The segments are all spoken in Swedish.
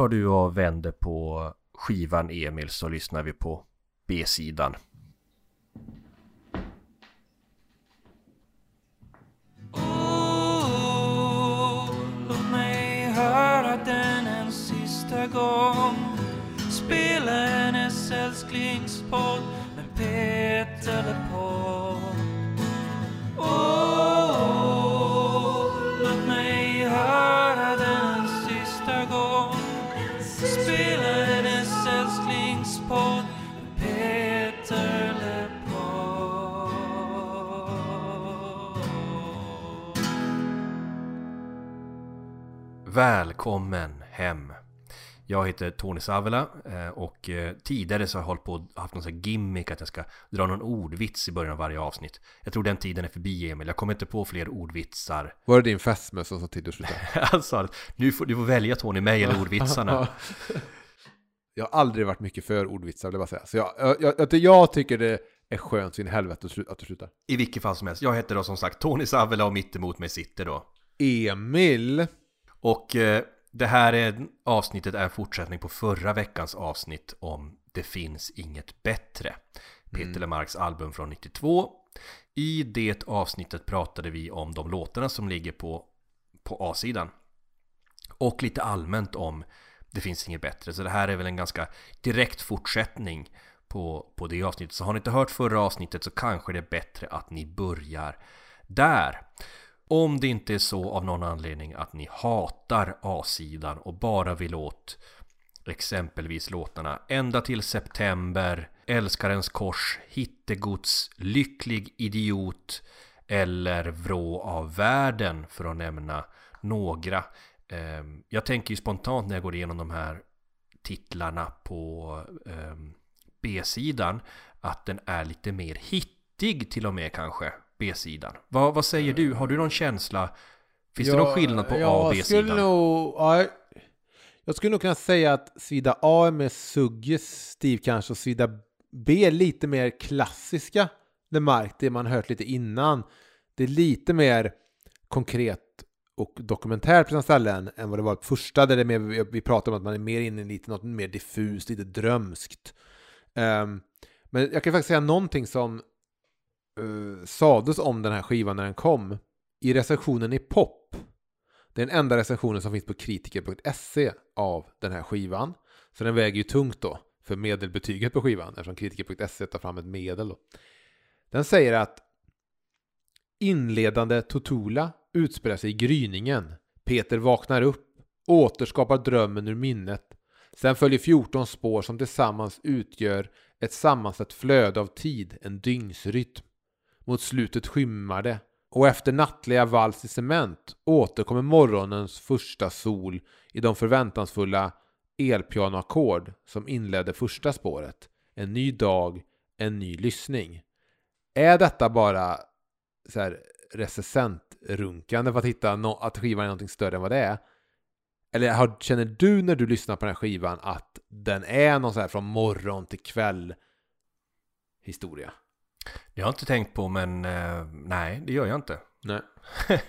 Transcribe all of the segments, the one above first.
tar du och vänder på skivan Emil så lyssnar vi på B-sidan. Oh, låt mig höra den en sista gång Spela hennes älsklingspodd med Peter LePaul Välkommen hem! Jag heter Tony Savela eh, och eh, tidigare så har jag hållit på och haft någon sån här gimmick att jag ska dra någon ordvits i början av varje avsnitt. Jag tror den tiden är förbi Emil, jag kommer inte på fler ordvitsar. Var det din fästmö som sa till dig att sluta? Han sa nu får, du får välja Tony, mig eller ordvitsarna. Jag har aldrig varit mycket för ordvitsar, vill jag bara säga. Så jag, jag, jag, jag tycker det är skönt så in i helvete att du slutar. I vilket fall som helst, jag heter då som sagt Tony Savela och mitt emot mig sitter då. Emil! Och eh, det här är, avsnittet är en fortsättning på förra veckans avsnitt om Det finns inget bättre. Peter Lemarks album från 92. I det avsnittet pratade vi om de låtarna som ligger på, på A-sidan. Och lite allmänt om Det finns inget bättre. Så det här är väl en ganska direkt fortsättning på, på det avsnittet. Så har ni inte hört förra avsnittet så kanske det är bättre att ni börjar där. Om det inte är så av någon anledning att ni hatar A-sidan och bara vill åt exempelvis låtarna Ända till september, Älskarens kors, Hittegods, Lycklig idiot eller Vrå av världen för att nämna några. Ehm, jag tänker ju spontant när jag går igenom de här titlarna på ehm, B-sidan att den är lite mer hittig till och med kanske B-sidan. Vad, vad säger du? Har du någon känsla? Finns det någon skillnad på A och Jag skulle B-sidan? nog... Ja, jag skulle nog kunna säga att sida A är mer suggestiv kanske och sida B är lite mer klassiska Lemark, det man hört lite innan. Det är lite mer konkret och dokumentärt på sina ställen än vad det var på första där det mer, vi- pratar om att man är mer inne i lite, något mer diffust, lite drömskt. Ehm, men jag kan faktiskt säga någonting som Eh, sades om den här skivan när den kom. I recensionen i pop det är den enda recensionen som finns på kritiker.se av den här skivan. Så den väger ju tungt då för medelbetyget på skivan eftersom kritiker.se tar fram ett medel. Då. Den säger att inledande Totula utspelar sig i gryningen. Peter vaknar upp, återskapar drömmen ur minnet. Sen följer 14 spår som tillsammans utgör ett sammansatt flöde av tid, en dygnsrytm. Mot slutet skymmar det och efter nattliga vals i cement återkommer morgonens första sol i de förväntansfulla elpianoackord som inledde första spåret. En ny dag, en ny lyssning. Är detta bara så här recensentrunkande för att hitta no- att skivan är någonting större än vad det är? Eller har, känner du när du lyssnar på den här skivan att den är någon så här från morgon till kväll historia? Det har jag inte tänkt på men eh, nej, det gör jag inte. Nej.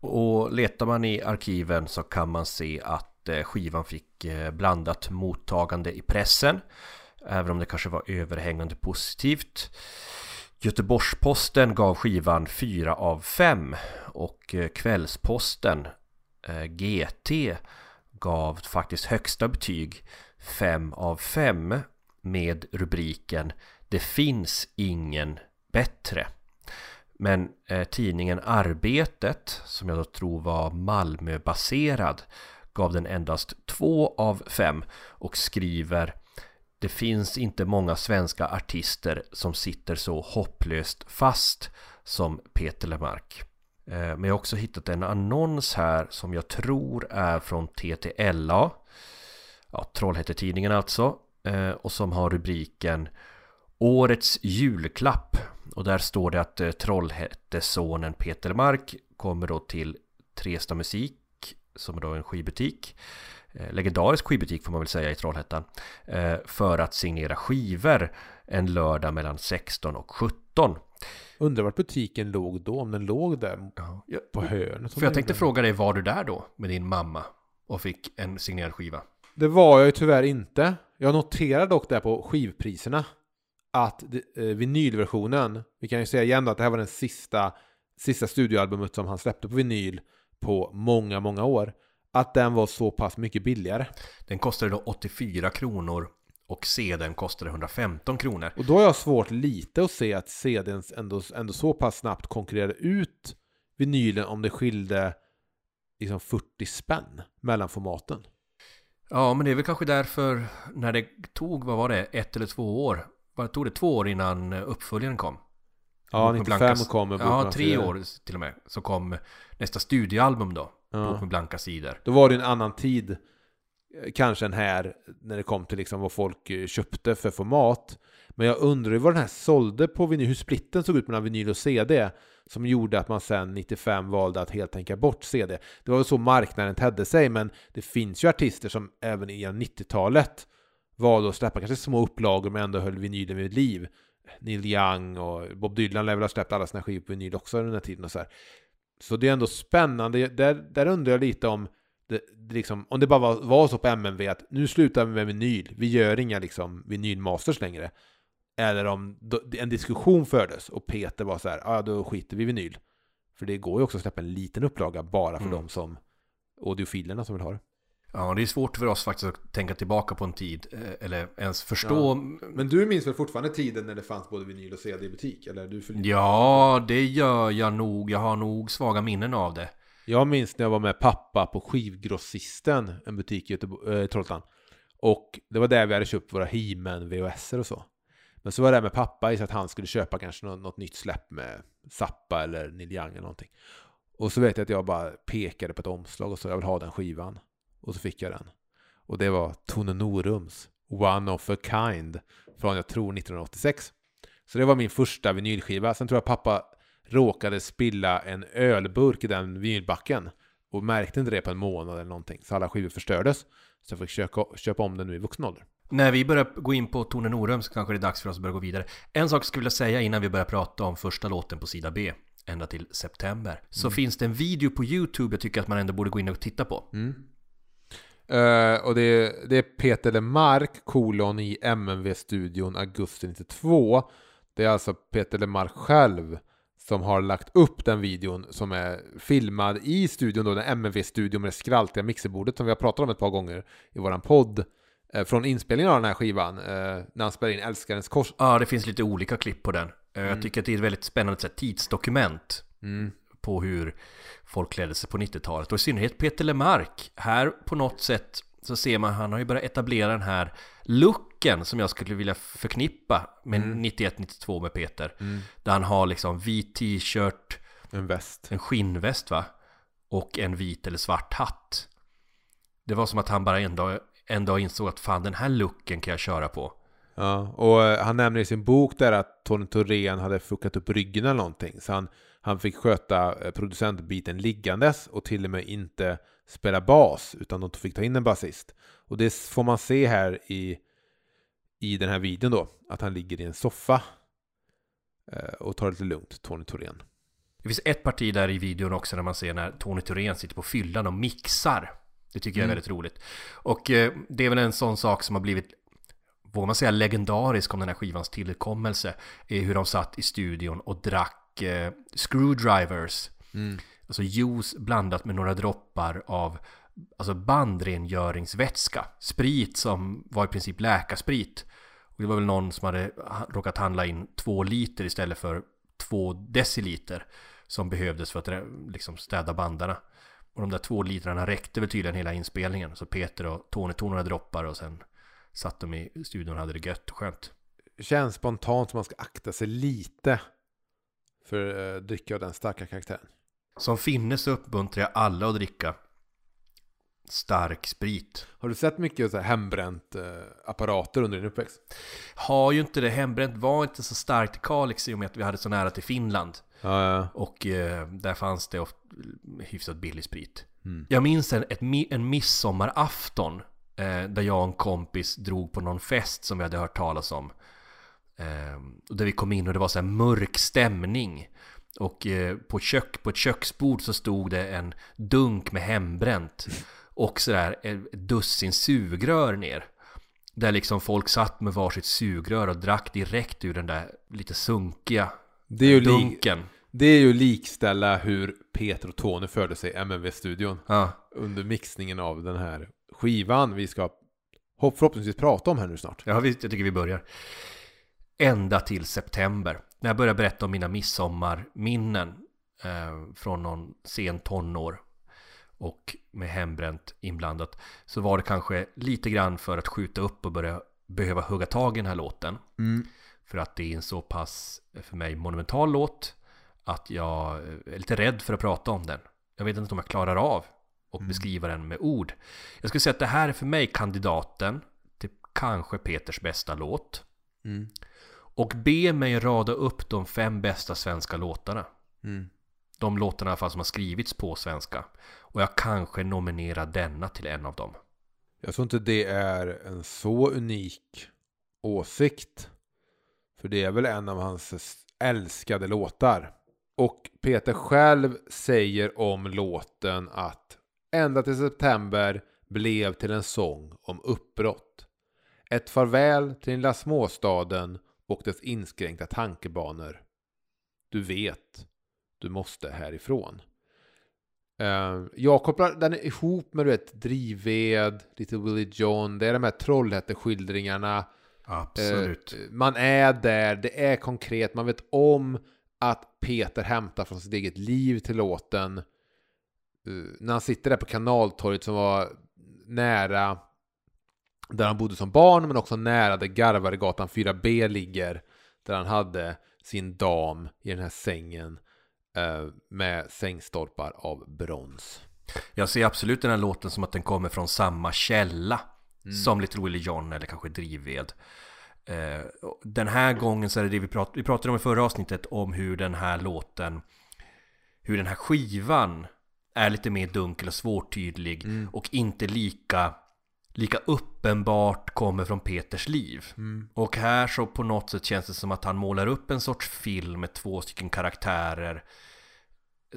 Och letar man i arkiven så kan man se att eh, skivan fick eh, blandat mottagande i pressen. Även om det kanske var överhängande positivt. Göteborgs-Posten gav skivan 4 av 5 och Kvällsposten GT gav faktiskt högsta betyg 5 av 5 med rubriken det finns ingen bättre. Men eh, tidningen Arbetet, som jag då tror var Malmöbaserad, gav den endast två av fem och skriver Det finns inte många svenska artister som sitter så hopplöst fast som Peter Lemark. Eh, men jag har också hittat en annons här som jag tror är från TTLA. Ja, Trollhättetidningen alltså. Eh, och som har rubriken Årets julklapp och där står det att eh, Trollhättesonen Peter Mark kommer då till Tresta Musik som är då en skivbutik eh, legendarisk skivbutik får man väl säga i Trollhättan eh, för att signera skivor en lördag mellan 16 och 17. Undrar vart butiken låg då, om den låg där Ja, på hörnet. för jag tänkte fråga dig, var du där då med din mamma och fick en signerad skiva? Det var jag ju tyvärr inte. Jag noterade dock där på skivpriserna att eh, vinylversionen, vi kan ju säga igen då att det här var den sista, sista studioalbumet som han släppte på vinyl på många, många år, att den var så pass mycket billigare. Den kostade då 84 kronor och CDn kostade 115 kronor. Och då har jag svårt lite att se att CDn ändå, ändå så pass snabbt konkurrerade ut vinylen om det skilde liksom 40 spänn mellan formaten. Ja, men det är väl kanske därför när det tog, vad var det, ett eller två år? Vad tog det två år innan uppföljaren kom? Ja, Bok med 95 blanka- kom med Bok Ja, tre sidor. år till och med. Så kom nästa studioalbum då. Bok Ja. med blanka sidor. Då var det en annan tid, eh, kanske än här, när det kom till liksom vad folk eh, köpte för format. Men jag undrar ju vad den här sålde på vinyl, hur splitten såg ut mellan vinyl och CD, som gjorde att man sen 95 valde att helt tänka bort CD. Det var väl så marknaden tedde sig, men det finns ju artister som även i 90-talet valde att släppa kanske små upplagor men ändå höll vinylen vid liv. Neil Young och Bob Dylan lär väl ha släppt alla sina skivor på vinyl också under den här tiden och så här. Så det är ändå spännande. Där, där undrar jag lite om det, det liksom, om det bara var, var så på MNV att nu slutar vi med vinyl, vi gör inga liksom vinylmasters längre. Eller om då, en diskussion fördes och Peter var så här, ja då skiter vi i vinyl. För det går ju också att släppa en liten upplaga bara för Mm. de som audiofilerna som vill ha det. Ja, det är svårt för oss faktiskt att tänka tillbaka på en tid eh, eller ens förstå. Men du minns väl fortfarande tiden när det fanns både vinyl och CD i butik? Eller du Ja, det gör jag nog. Jag har nog svaga minnen av det. Jag minns när jag var med pappa på Skivgrossisten, en butik i Göteborg, äh, Trollhättan. Och det var där vi hade köpt våra He-Man VHS och så. Men så var det med pappa i så att han skulle köpa kanske något, något nytt släpp med Zappa eller Neil Young eller någonting. Och så vet jag att jag bara pekade på ett omslag och så jag vill ha den skivan. Och så fick jag den. Och det var Tone Norums One of a Kind från jag tror 1986. Så det var min första vinylskiva. Sen tror jag pappa råkade spilla en ölburk i den vinylbacken och märkte inte det på en månad eller någonting. Så alla skivor förstördes. Så jag fick köpa, köpa om den nu i vuxen ålder. När vi börjar gå in på Tone Norum så kanske det är dags för oss att börja gå vidare. En sak skulle jag vilja säga innan vi börjar prata om första låten på sida B, ända till september. Så finns det en video på YouTube jag tycker att man ändå borde gå in och titta på. Eh, och det är, det är Peter Lemark, kolon i MNV-studion augusti 92. Det är alltså Peter Lemark själv som har lagt upp den videon som är filmad i studion då, den MNV-studion med det skraltiga mixerbordet som vi har pratat om ett par gånger i våran podd. eh, från inspelningen av den här skivan, eh, när han spelar in Älskarens kors. Ja, det finns lite olika klipp på den. Eh, Jag tycker att det är ett väldigt spännande här, tidsdokument Mm. på hur folk klädde sig på 90-talet. Och i synnerhet Peter Lemark. Här på något sätt så ser man, han har ju börjat etablera den här looken som jag skulle vilja förknippa med 91-92 med Peter. Där han har liksom vit t-shirt, En väst. en skinnväst va? Och en vit eller svart hatt. Det var som att han bara en dag, en dag insåg att fan den här looken kan jag köra på. Ja, och eh, han nämner i sin bok där att Tony Thorén hade fuckat upp ryggen eller någonting. Så han, han fick sköta eh, producentbiten liggandes och till och med inte spela bas, utan de fick ta in en basist. Och det får man se här i, i den här videon då, att han ligger i en soffa eh, och tar det lite lugnt, Tony Thorén. Det finns ett parti där i videon också när man ser när Tony Thorén sitter på fyllan och mixar. Det tycker jag är Mm. väldigt roligt. Och eh, det är väl en sån sak som har blivit, vågar man säga, legendarisk om den här skivans tillkommelse. Är hur de satt i studion och drack eh, screwdrivers. Mm. Alltså juice blandat med några droppar av alltså bandrengöringsvätska. Sprit som var i princip läkarsprit. Och det var väl någon som hade ha- råkat handla in två liter istället för två deciliter. Som behövdes för att liksom städa bandarna. Och de där två litrarna räckte väl tydligen hela inspelningen. Så Peter och Tony tog några droppar och sen satt de i studion och hade det gött och skönt. Känns spontant som man ska akta sig lite för eh, drycker av den starka karaktären. Som finne så uppmuntrar jag alla att dricka stark sprit. Har du sett mycket så här hembränt eh, apparater under din uppväxt? Har ju inte det, hembränt var inte så starkt i Kalix i och med att vi hade så nära till Finland. Ja, ja. Och eh, där fanns det ofta hyfsat billig sprit. Mm. Jag minns en, ett, en midsommarafton eh, där jag och en kompis drog på någon fest som vi hade hört talas om. Eh, och där vi kom in och det var så här mörk stämning. Och eh, på, kök, på ett köksbord så stod det en dunk med hembränt. och sådär ett dussin sugrör ner. Där liksom folk satt med varsitt sugrör och drack direkt ur den där lite sunkiga Det är ju, li- dunken. det är ju likställa hur Peter och Tony förde sig i MMV-studion Ja. under mixningen av den här skivan vi ska hopp- förhoppningsvis prata om här nu snart. Ja, jag tycker vi börjar. Ända till september. När jag börjar berätta om mina midsommarminnen eh, från någon sen tonår och med hembränt inblandat så var det kanske lite grann för att skjuta upp och börja behöva hugga tag i den här låten. För att det är en så pass, för mig, monumental låt att jag eh, är lite rädd för att prata om den. Jag vet inte om jag klarar av att beskriva den med ord. Jag skulle säga att det här är för mig kandidaten till kanske Peters bästa låt. Mm. Och be mig rada upp de fem bästa svenska låtarna. Mm. De låtarna i alla fall som har skrivits på svenska. Och jag kanske nominerar denna till en av dem. Jag tror inte det är en så unik åsikt. För det är väl en av hans älskade låtar. Och Peter själv säger om låten att ända till september blev till en sång om uppbrott. Ett farväl till den lilla småstaden och dess inskränkta tankebanor. Du vet, du måste härifrån. Eh, jag kopplar den ihop med du vet, Drivved, lite Willie John, det är de här Trollhätte-skildringarna. Absolut. Eh, man är där, det är konkret, man vet om att Peter hämtar från sitt eget liv till låten. Eh, när han sitter där på kanaltorget som var nära där han bodde som barn, men också nära där Garvaregatan 4B ligger. Där han hade sin dam i den här sängen eh, med sängstolpar av brons. Jag ser absolut den här låten som att den kommer från samma källa som Little Willie John eller kanske Drivved. Eh, Den här gången så är det det vi pratade, vi pratade om i förra avsnittet om hur den här låten, hur den här skivan är lite mer dunkel och svårtydlig och inte lika, lika uppenbart kommer från Peters liv. Och här så på något sätt känns det som att han målar upp en sorts film med två stycken karaktärer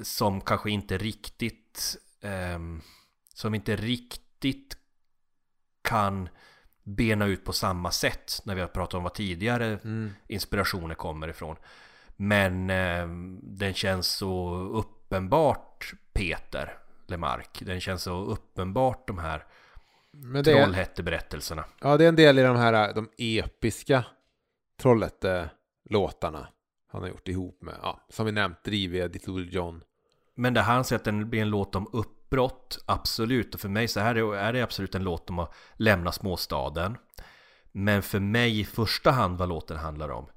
som kanske inte riktigt ehm, som inte riktigt kan bena ut på samma sätt när vi har pratat om vad tidigare inspirationer kommer ifrån. Men ehm, den känns så uppenbart Peter Lemark. Den känns så uppenbart de här Men det Trollhätte-berättelserna. ja, det är en del i de här de episka Trollhätte-låtarna han har gjort ihop med, ja, som vi nämnt, Drivved, Little John. Men det här han säger att den blir en låt om uppbrott, absolut. Och för mig så här är är det absolut en låt om att lämna småstaden. Men för mig i första hand vad låten handlar om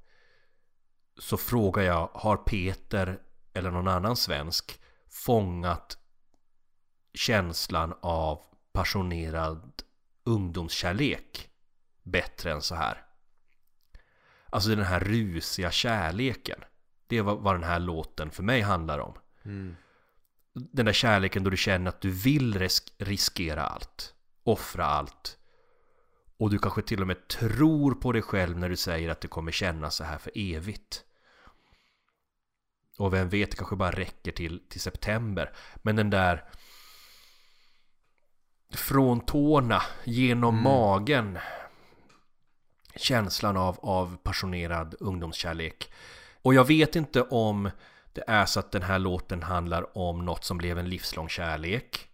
så frågar jag, har Peter eller någon annan svensk fångat känslan av passionerad ungdomskärlek bättre än så här? Alltså den här rusiga kärleken. Det är vad, den här låten för mig handlar om. Den där kärleken då du känner att du vill risk- riskera allt. Offra allt. Och du kanske till och med tror på dig själv när du säger att det kommer kännas så här för evigt. Och vem vet, det kanske bara räcker till, till september. Men den där från tårna, genom magen. Känslan av, av passionerad ungdomskärlek. Och jag vet inte om det är så att den här låten handlar om något som blev en livslång kärlek.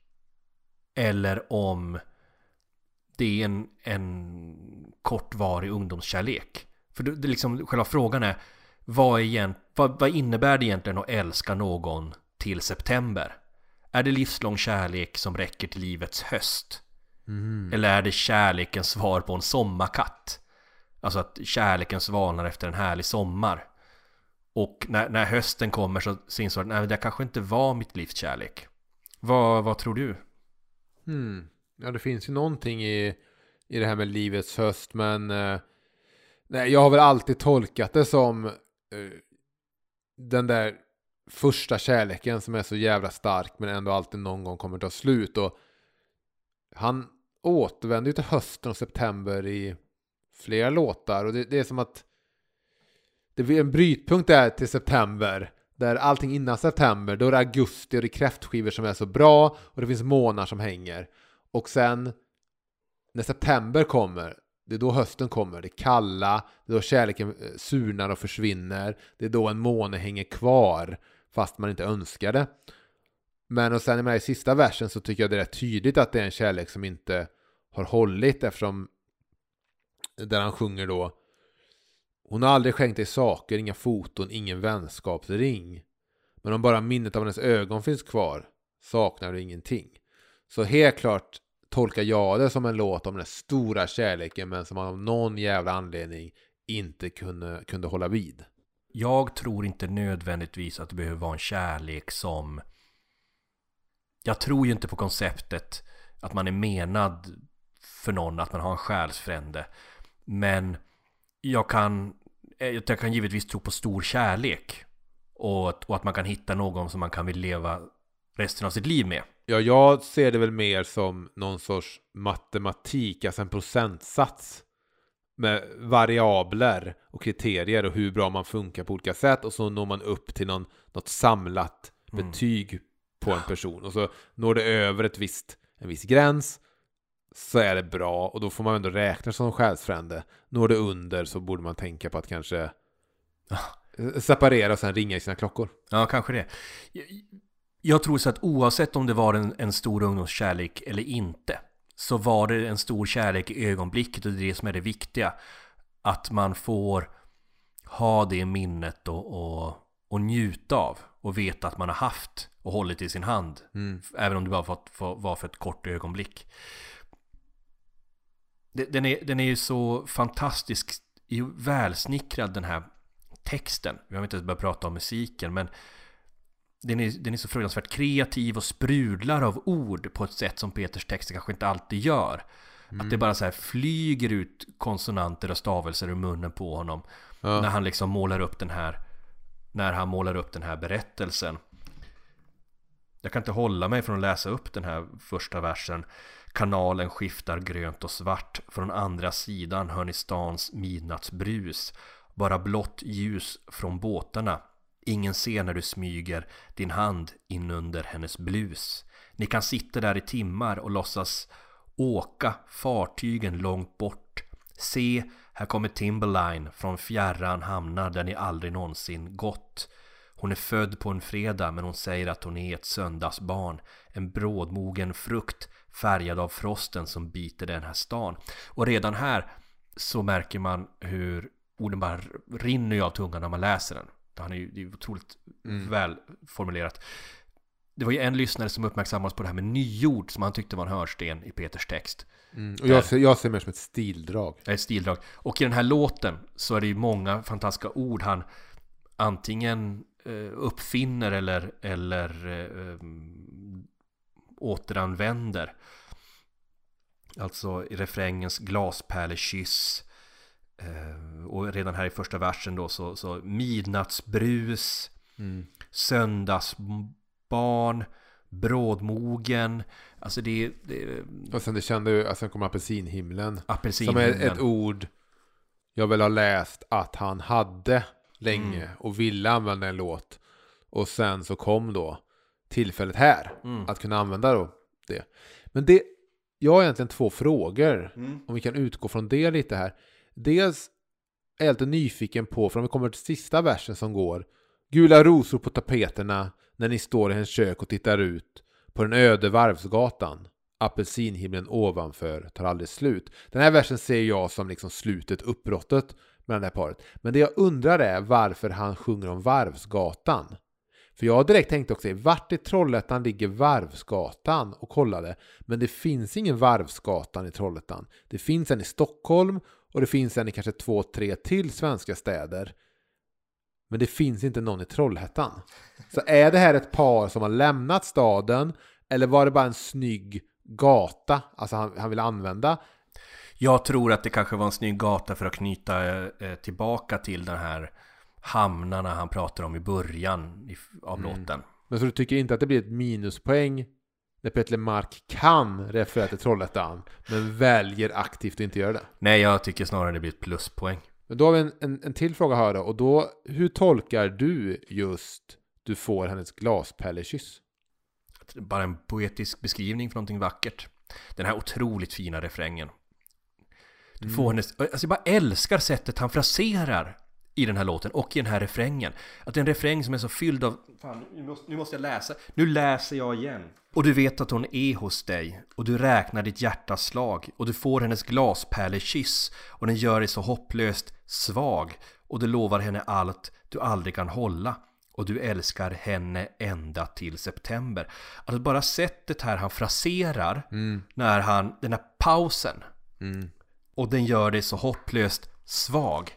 Eller om det är en, en kortvarig ungdomskärlek. För det, det liksom, själva frågan är vad, är egent, vad, vad innebär det egentligen att älska någon till september? Är det livslång kärlek som räcker till livets höst? Eller är det kärlekens svar på en sommarkatt? Alltså att kärleken svalnar efter en härlig sommar. Och när, när hösten kommer så man att det kanske inte var mitt livs kärlek. Vad, vad tror du? Hmm. Ja, det finns ju någonting i, i det här med livets höst, men eh, nej, jag har väl alltid tolkat det som eh, den där första kärleken som är så jävla stark, men ändå alltid någon gång kommer ta slut. Och han återvänder ju till hösten och september i flera låtar, och det, det är som att det blir en brytpunkt där till september. Där allting innan september, då är det augusti och det är kräftskivor som är så bra och det finns månar som hänger. Och sen när september kommer, det är då hösten kommer, det är kalla, det är då kärleken eh, surnar och försvinner, det är då en måne hänger kvar fast man inte önskar det. Men och sen i sista versen så tycker jag det är rätt tydligt att det är en kärlek som inte har hållit eftersom där han sjunger då Hon har aldrig skänkt dig saker, inga foton, ingen vänskapsring. Men om bara minnet av hennes ögon finns kvar saknar du ingenting. Så helt klart tolkar jag det som en låt om den stora kärleken men som man av någon jävla anledning inte kunde, kunde hålla vid. Jag tror inte nödvändigtvis att det behöver vara en kärlek som... Jag tror ju inte på konceptet att man är menad för någon, att man har en själsfrände. Men jag kan, jag kan givetvis tro på stor kärlek. Och, och att man kan hitta någon som man kan vilja leva resten av sitt liv med. Ja, jag ser det väl mer som någon sorts matematik, alltså en procentsats med variabler och kriterier och hur bra man funkar på olika sätt och så når man upp till någon, något samlat Mm. betyg på en person och så når det över ett visst, en viss gräns så är det bra och då får man ändå räkna som själsfrände. Når det under så borde man tänka på att kanske separera och sen ringa i sina klockor. Ja, kanske det. Jag, jag tror så att oavsett om det var en, en stor ungdomskärlek eller inte så var det en stor kärlek i ögonblicket och det är det som är det viktiga. Att man får ha det minnet och, och, och njuta av och veta att man har haft och hållit i sin hand. Även om det bara fått, få- var för ett kort ögonblick. Den är, den är ju så fantastisk välsnickrad den här texten. Vi har inte ens börjat prata om musiken men den är, den är så fruktansvärt kreativ och sprudlar av ord på ett sätt som Peters texter kanske inte alltid gör. Att det bara så här flyger ut konsonanter och stavelser ur munnen på honom. När han liksom målar upp den här När han målar upp den här berättelsen. Jag kan inte hålla mig från att läsa upp den här första versen. Kanalen skiftar grönt och svart. Från andra sidan hör ni stans midnattsbrus. Bara blått ljus från båtarna. Ingen ser när du smyger din hand in under hennes blus. Ni kan sitta där i timmar och låtsas åka fartygen långt bort. Se, här kommer Timberline från fjärran hamnar där ni aldrig någonsin gått. Hon är född på en fredag men hon säger att hon är ett söndagsbarn. En brådmogen frukt färgad av frosten som biter den här stan. Och redan här så märker man hur orden bara rinner av tungan när man läser den. Han är ju, det är otroligt väl formulerat. Det var ju en lyssnare som uppmärksammades på det här med nyord som han tyckte var en hörsten i Peters text. Och jag ser, jag ser mer som ett stildrag. Ett stildrag. Och i den här låten så är det ju många fantastiska ord han antingen eh, uppfinner eller, eller eh, um, återanvänder. Alltså i refrängens glaspärlekyss. Eh, och redan här i första versen då så, så midnattsbrus. Söndagsbarn. Brådmogen. Alltså det det Och sen det kände ju, alltså sen kommer apelsinhimlen. Som är apelsinhimlen. ett ord jag väl har läst att han hade länge och ville använda en låt. Och sen så kom då tillfället här att kunna använda då det. Men det, jag har egentligen två frågor. Om vi kan utgå från det lite här. Dels är jag lite nyfiken på, för om vi kommer till sista versen som går. Gula rosor på tapeterna när ni står i hennes kök och tittar ut på den öde varvsgatan. Apelsinhimlen ovanför tar aldrig slut. Den här versen ser jag som liksom slutet, uppbrottet mellan det här paret. Men det jag undrar är varför han sjunger om Varvsgatan. För jag har direkt tänkt också, vart i Trollhättan ligger Varvsgatan? Och kollade, men det finns ingen Varvsgatan i Trollhättan. Det finns en i Stockholm och det finns en i kanske två, tre till svenska städer. Men det finns inte någon i Trollhättan. Så är det här ett par som har lämnat staden eller var det bara en snygg gata, alltså han, han vill använda? Jag tror att det kanske var en snygg gata för att knyta eh, tillbaka till den här hamnarna han pratar om i början i, av låten. Men så du tycker inte att det blir ett minuspoäng när Petter Mark kan referera till Trollhättan men väljer aktivt att inte göra det? Nej, jag tycker snarare det blir ett pluspoäng. Men då har vi en, en, en till fråga här då och då, hur tolkar du just du får hennes glaspärlekyss? Bara en poetisk beskrivning för någonting vackert. Den här otroligt fina refrängen. Du får hennes, alltså jag bara älskar sättet han fraserar i den här låten och i den här refrängen. Att det är en refräng som är så fylld av... Fan, nu måste, nu måste jag läsa. Nu läser jag igen. Och du vet att hon är hos dig och du räknar ditt hjärtas slag och du får hennes glaspärlekyss och den gör dig så hopplöst svag och du lovar henne allt du aldrig kan hålla och du älskar henne ända till september. Alltså bara sättet här han fraserar när han, den här pausen och den gör dig så hopplöst svag.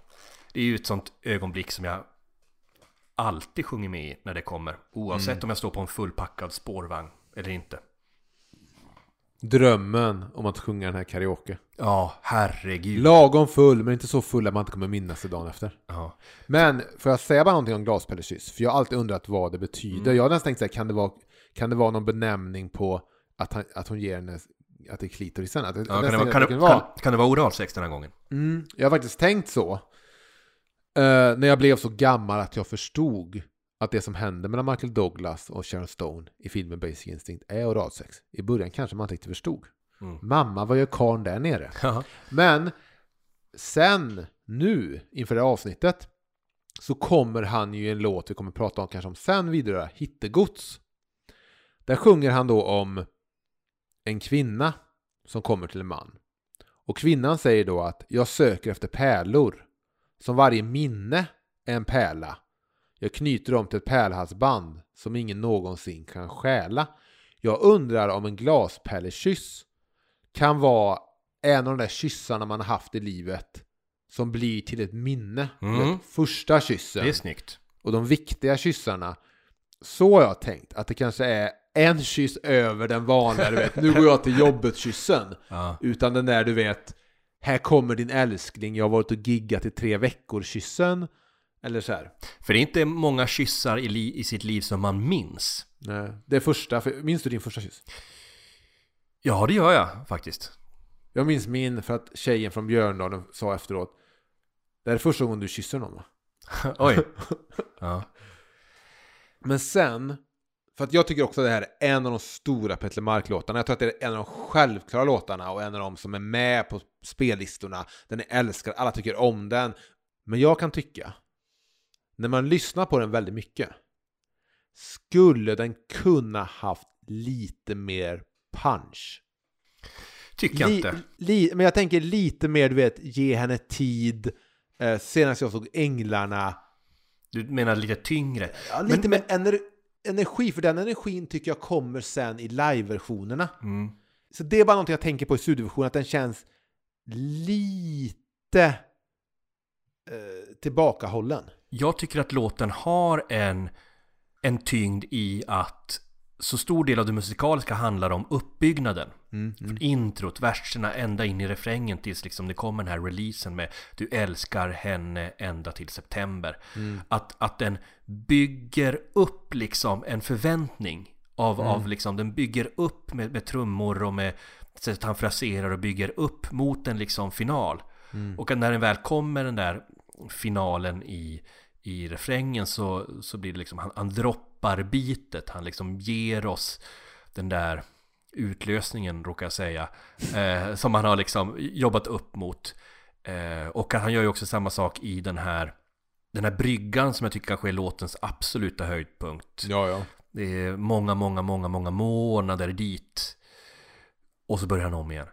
Det är ju ett sånt ögonblick som jag alltid sjunger med i när det kommer. Oavsett om jag står på en fullpackad spårvagn eller inte. Drömmen om att sjunga den här karaoke. Ja, herregud. Lagom full, men inte så full att man inte kommer minnas det dagen efter. Ja. Men får jag säga bara någonting om glaspellekyss? För jag har alltid undrat vad det betyder. Jag har nästan tänkt så här, kan det vara, kan det vara någon benämning på att, han, att hon ger henne att det är klitorisen? Att Ja, kan, det vara, kan, det det, vara. kan, kan det vara oralsex den här gången? Mm, jag har faktiskt tänkt så. Eh, när jag blev så gammal att jag förstod att det som hände mellan Michael Douglas och Sharon Stone i filmen Basic Instinct är oralsex. I början kanske man inte riktigt förstod. Mm. Mamma, vad gör karln där nere? Men sen, nu, inför det här avsnittet, så kommer han ju i en låt vi kommer prata om kanske om sen vidare, Hittegods. Där sjunger han då om en kvinna som kommer till en man. Och kvinnan säger då att jag söker efter pärlor. Som varje minne är en pärla. Jag knyter dem till ett pärlhalsband som ingen någonsin kan stjäla. Jag undrar om en glaspärlekyss kan vara en av de där kyssarna man har haft i livet som blir till ett minne. Mm. Vet, Första kyssen Det är snyggt. och de viktiga kyssarna. Så har jag tänkt att det kanske är en kyss över den vanliga, du vet, nu går jag till jobbet-kyssen. Ja. Utan den där du vet, här kommer din älskling, jag har varit och giggat i tre veckor-kyssen. Eller så här. För det är inte många kyssar i, li- i sitt liv som man minns. Nej, Det är första, för, minns du din första kyss? Ja, det gör jag faktiskt. Jag minns min för att tjejen från Björndalen sa efteråt Det här är första gången du kysser någon va? Oj. Ja. Men sen, för att jag tycker också att det här är en av de stora Petter Mark-låtarna. Jag tror att det är en av de självklara låtarna och en av de som är med på spellistorna. Den är älskad, alla tycker om den. Men jag kan tycka, när man lyssnar på den väldigt mycket, skulle den kunna haft lite mer punch. Tycker jag Li, inte. li, men jag tänker lite mer, du vet, ge henne tid. Eh, senast jag såg Änglarna, Du menar lite tyngre. Ja, lite Men- mer ener energi, för den energin tycker jag kommer sen i live-versionerna. Mm. Så det är bara någonting jag tänker på i studioversionen, att den känns lite eh, tillbakahållen. Jag tycker att låten har en, en tyngd i att så stor del av det musikaliska handlar om uppbyggnaden. Från introt, verserna, ända in i refrängen tills liksom det kommer den här releasen med Du älskar henne ända till september. Att, att den bygger upp liksom en förväntning av, av liksom, den bygger upp med, med trummor och med sättet han fraserar och bygger upp mot en liksom final. Och att när den väl kommer den där finalen i, i refrängen så, så blir det liksom, han, han droppar bitet, han liksom ger oss den där utlösningen råkar jag säga, eh, som han har liksom jobbat upp mot. Eh, och han gör ju också samma sak i den här, den här bryggan som jag tycker kanske är låtens absoluta höjdpunkt. Ja, ja. Det är många, många, många, många månader dit. Och så börjar han om igen.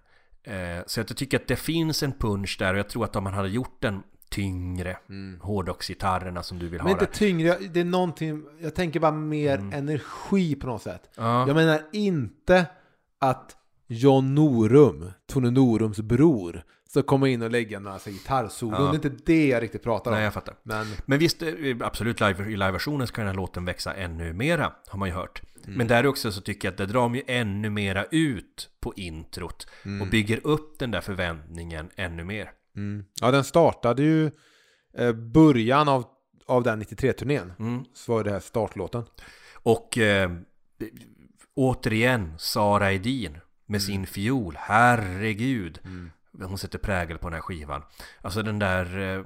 Eh, så jag tycker att det finns en punch där och jag tror att om man hade gjort den tyngre, hårdrocksgitarrerna som du vill Mm. Men ha inte där. tyngre, det är någonting, jag tänker bara mer energi på något sätt. Ja. Jag menar inte att John Norum, Tone Norums bror, ska komma in och lägga några så gitarrsolon. Ja. Det är inte det jag riktigt pratar om. Nej, jag fattar. Men Men visst, eh, absolut, live, i liveversionen ska den här låten växa ännu mera, har man ju hört. Men där också så tycker jag att det drar de ju ännu mera ut på introt och bygger upp den där förväntningen ännu mer. Mm. Ja, den startade ju eh, början av, av den 93-turnén. Mm. Så var det här startlåten. Och eh, återigen, Sara Edin med sin fiol, herregud. Hon sätter prägel på den här skivan. Alltså den där eh,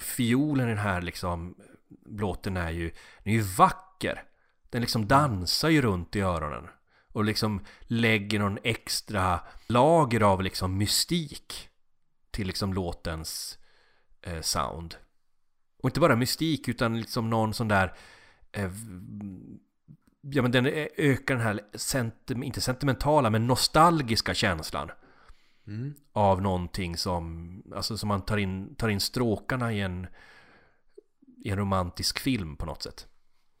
fiolen i den här liksom låten är ju, den är ju vacker. Den liksom dansar ju runt i öronen. Och liksom lägger någon extra lager av liksom mystik till liksom låtens eh, sound. Och inte bara mystik utan liksom någon sån där eh, Ja men den ökar den här, senti inte sentimentala men nostalgiska känslan Mm. Av någonting som, alltså som man tar in, tar in stråkarna i en, i en romantisk film på något sätt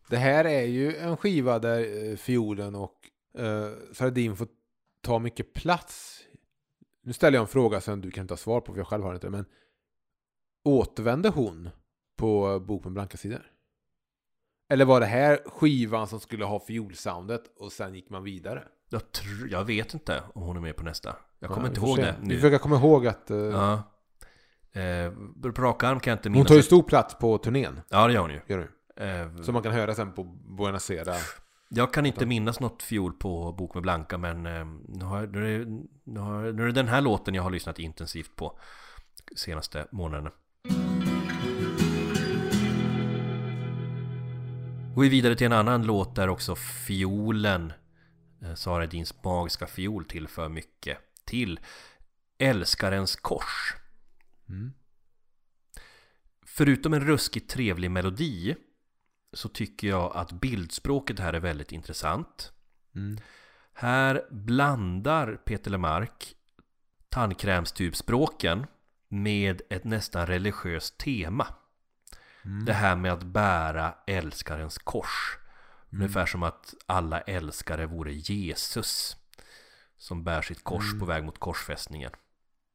Det här är ju en skiva där eh, fiolen och eh, Sardin får ta mycket plats. Nu ställer jag en fråga som du kan inte ha svar på för jag själv har inte men återvände hon på Bok med blanka sidor? Eller var det här skivan som skulle ha fiolsoundet och sen gick man vidare? jag, tr- jag vet inte om hon är med på nästa Jag kommer Ja, inte ihåg se. det nu försöker komma ihåg att eh, Ja eh, På rak arm kan jag inte hon minnas tar ju stor plats på turnén. Ja det gör hon ju Gör du? Eh, Som man kan höra sen på Buenos Aires. Jag kan inte minnas något fiol på Bok med Blanka men eh, nu, har, nu, är nu, har, nu är det den här låten jag har lyssnat intensivt på senaste månaden. Går vi vidare till en annan låt där också fiolen eh, Sara Edins magiska fiol tillför mycket till Älskarens kors. Mm. Förutom en ruskigt trevlig melodi så tycker jag att bildspråket här är väldigt intressant. Mm. Här blandar Peter Lemark tandkrämstubspråken med ett nästan religiöst tema. Mm. Det här med att bära älskarens kors. Ungefär som att alla älskare vore Jesus som bär sitt kors Mm. på väg mot korsfästningen.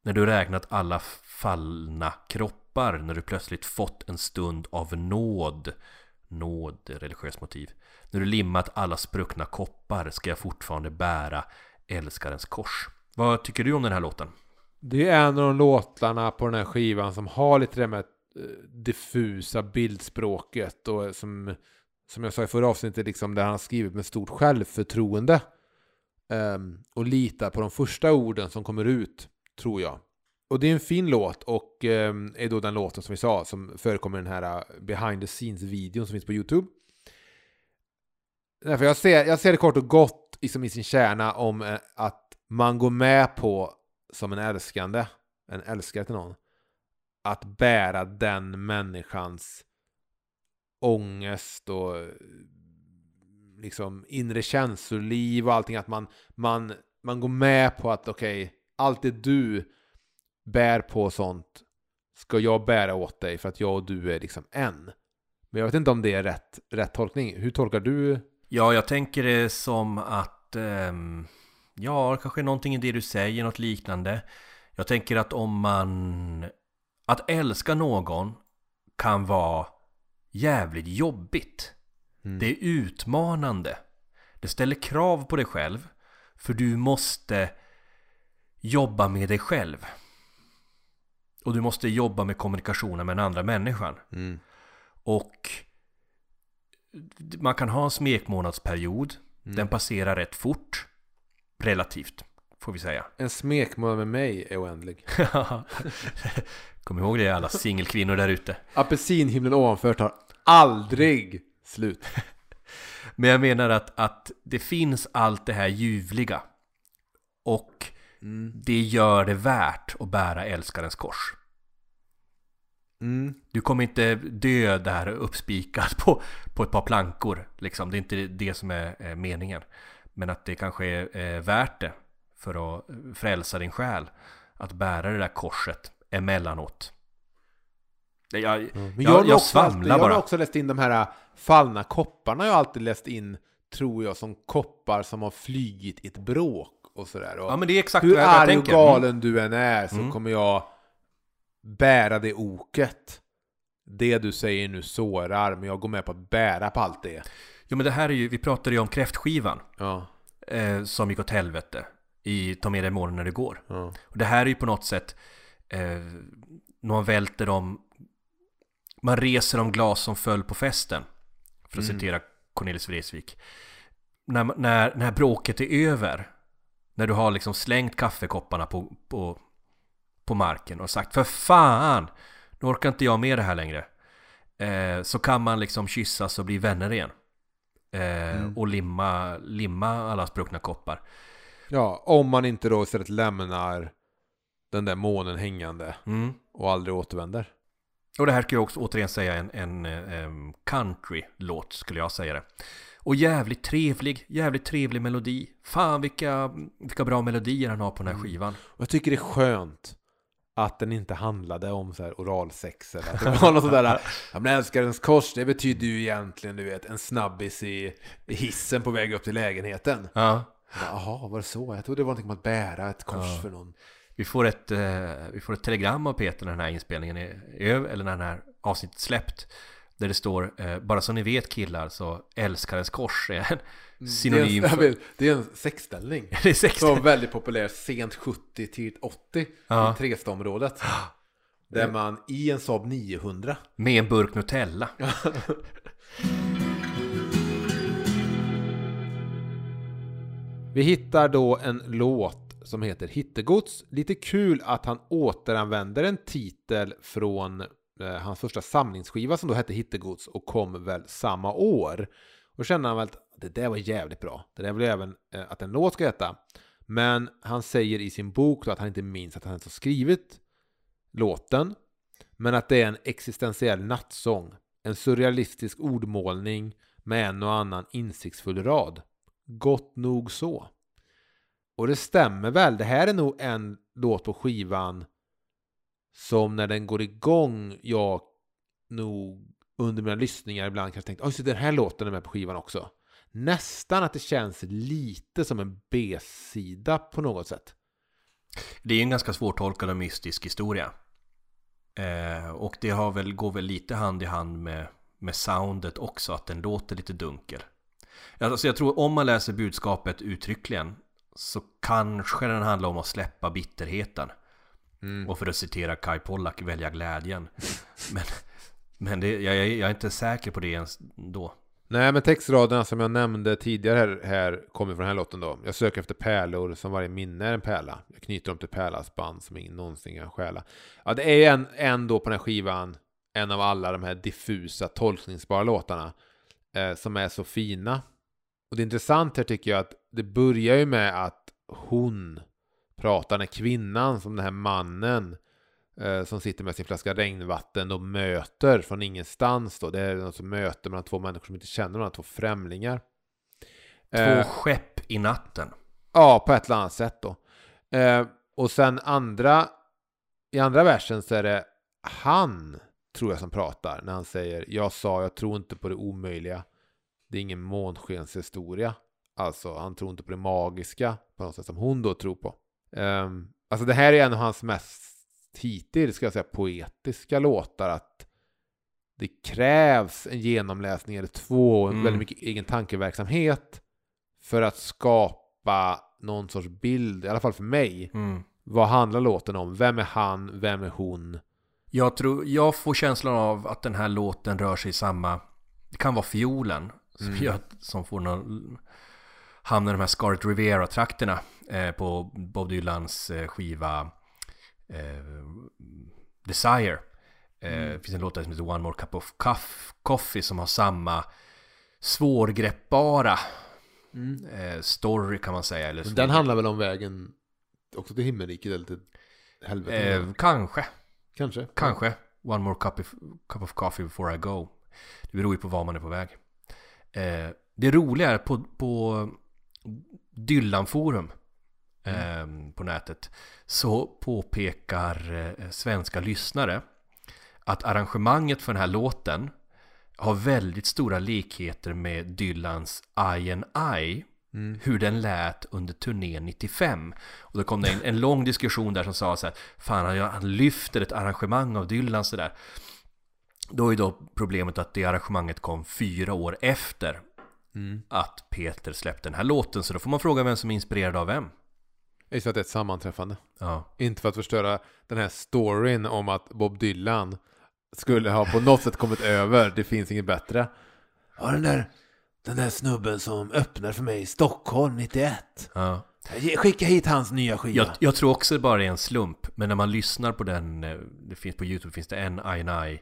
När du räknat alla fallna kroppar, när du plötsligt fått en stund av nåd Nåd, religiöst motiv När du limmat alla spruckna koppar ska jag fortfarande bära älskarens kors Vad tycker du om den här låten? Det är en av de låtarna på den här skivan som har lite det med eh, diffusa bildspråket och som, som jag sa i förra avsnittet, liksom där han har skrivit med stort självförtroende. Um, och litar på de första orden som kommer ut, tror jag. Och det är en fin låt och eh, är då den låten som vi sa som förekommer i den här eh, behind the scenes-videon som finns på YouTube. Därför jag, ser, jag ser det kort och gott liksom i sin kärna om eh, att man går med på som en älskande, en älskare till någon, att bära den människans ångest och eh, liksom inre känsloliv och allting. Att man, man, man går med på att okej, allt det du bär på sånt ska jag bära åt dig för att jag och du är liksom en. Men jag vet inte om det är rätt, rätt tolkning. Hur tolkar du? Ja, jag tänker det som att ehm, Ja, kanske någonting i det du säger, något liknande Jag tänker att om man Att älska någon kan vara jävligt jobbigt Mm. Det är utmanande Det ställer krav på dig själv För du måste jobba med dig själv Och du måste jobba med kommunikationen med den andra människan Mm. och man kan ha en smekmånadsperiod. Den passerar rätt fort. Relativt, får vi säga. En smekmånad med mig är oändlig. Kom ihåg det alla singelkvinnor där ute. Apelsinhimlen ovanför tar aldrig slut. Men jag menar att, att det finns allt det här ljuvliga. Och det gör det värt att bära älskarens kors. Mm. Du kommer inte dö där uppspikad på, på ett par plankor. Liksom. Det är inte det som är meningen. Men att det kanske är värt det för att frälsa din själ. Att bära det där korset emellanåt. Jag, jag, Men jag, har jag, också svamlar alltid, jag har bara. också läst in de här fallna kopparna. Jag har alltid läst in, tror jag, som koppar som har flygit i ett bråk och sådär. Och Ja men det är exakt hur jag arg och tänker. galen du än är så Mm. kommer jag bära det oket. Det du säger nu sårar, men jag går med på att bära på allt det. Jo men det här är ju, vi pratade ju om kräftskivan. Ja, Eh, som gick åt helvete. I Ta med dig imorgon när det går. ja. Och det här är ju på något sätt eh, när man välter dem Man reser de glas som föll på festen För att Mm. citera Cornelis Vreeswijk när, när, när bråket är över När du har liksom slängt kaffekopparna på, på, på marken och sagt För fan! Nu orkar inte jag med det här längre eh, Så kan man liksom kyssas och bli vänner igen eh, Mm. och limma, limma alla spruckna koppar. Ja, om man inte då istället lämnar den där månen hängande Mm. och aldrig återvänder. Och det här skulle jag också återigen säga en, en, em, country-låt skulle jag säga det. Och jävligt trevlig, jävligt trevlig melodi. Fan vilka, vilka bra melodier han har på den här Mm. skivan. Och jag tycker det är skönt att den inte handlade om så här oralsex eller att det var något sådär Ja men älskarens kors, det betyder ju egentligen du vet en snabbis i, i hissen på väg upp till lägenheten. Ja. Jaha, var det så? Jag trodde det var någonting om att bära ett kors Ja. för någon. Vi får, ett, eh, vi får ett telegram av Peter när den här inspelningen är över, eller när den här avsnittet släppt. Där det står, eh, bara så ni vet killar, så älskarens kors är en synonym det, är en, för... jag vet, det är en sexställning. Det är sex Som var väldigt populär sent 70 till 80 Ja. i Trestaområdet. Där man i en Saab 900 Med en burk Nutella. Vi hittar då en låt som heter Hittegods. Lite kul att han återanvänder en titel från Eh, hans första samlingsskiva som då hette Hittegods och kom väl samma år. Och kände han väl att det där var jävligt bra. Det där vill jag även eh, att en låt ska heta. Men han säger i sin bok då att han inte minns att han ens har skrivit låten. Men att det är en existentiell nattsång. En surrealistisk ordmålning med en och annan insiktsfull rad. Gott nog så. Och det stämmer väl. Det här är nog en låt på skivan som när den går igång jag nog under mina lyssningar ibland kanske tänkt oj, så den här låten är med på skivan också. Nästan att det känns lite som en B-sida på något sätt. Det är en ganska svårtolkad och mystisk historia. Eh, och det har väl, går väl lite hand i hand med, med soundet också, att den låter lite dunkel. Alltså jag tror om man läser budskapet uttryckligen så kanske den handlar om att släppa bitterheten. Och för att citera Kai Pollak, välja glädjen. Men, men det, jag, jag jag är inte säker på det ens då. Nej, men textraderna som jag nämnde tidigare här, här kommer från den här låten då. Jag söker efter pärlor som varje minne är en pärla. Jag knyter dem till pärlas band som ingen någonsin kan stjäla. Ja, det är en, en då på den här skivan, en av alla de här diffusa, tolkningsbara låtarna eh, som är så fina. Och det är intressant här tycker jag att det börjar ju med att hon pratar, den här kvinnan som den här mannen eh, som sitter med sin flaska regnvatten och möter från ingenstans då. Det är något som möter mellan två människor som inte känner varandra, två främlingar. Två Eh, skepp i natten. Ja, på ett eller annat sätt då. Eh, och sen andra, i andra versen så är det han, tror jag, som pratar när han säger jag sa, jag tror inte på det omöjliga. Det är ingen månskenshistoria. Alltså, han tror inte på det magiska på något sätt som hon då tror på. Ehm, alltså det här är en av hans mest hittills, ska jag säga, poetiska låtar. Att det krävs en genomläsning eller två, och Mm. väldigt mycket egen tankeverksamhet för att skapa någon sorts bild, i alla fall för mig. Mm. Vad handlar låten om? Vem är han? Vem är hon? Jag, tror, jag får känslan av att den här låten rör sig i samma... Det kan vara fiolen som, Mm. gör, som får någon, hamnar i de här Scarlet Rivera-trakterna eh, på Bob Dylans eh, skiva eh, Desire. Eh, Mm. Det finns en låt där som heter One More Cup of Coffee som har samma svårgreppbara eh, story kan man säga. Eller den handlar väl om vägen också till himmelriket eller till helvetet? Kanske. Kanske. Kanske. One more cup of, cup of coffee before I go. Det beror ju på var man är på väg. Eh, det roliga är på, på Dylan-forum eh, på nätet så påpekar eh, svenska lyssnare att arrangemanget för den här låten har väldigt stora likheter med Dylans I and I Mm. hur den lät under turné 95. Och då kom det en, en lång diskussion där som sa så här, fan han lyfter ett arrangemang av Dylan sådär. Då är då problemet att det arrangemanget kom fyra år efter Mm. att Peter släppte den här låten. Så då får man fråga vem som är inspirerad av vem. Är så att det är ett sammanträffande. Ja, Inte för att förstöra den här storyn om att Bob Dylan skulle ha på något sätt kommit över. Det finns inget bättre. Ja, den där, den där snubben som öppnar för mig i Stockholm 91. ja. Skicka hit hans nya skiva. Jag, jag tror också det bara är en slump. Men när man lyssnar på den, eh, det finns på YouTube finns det en I and I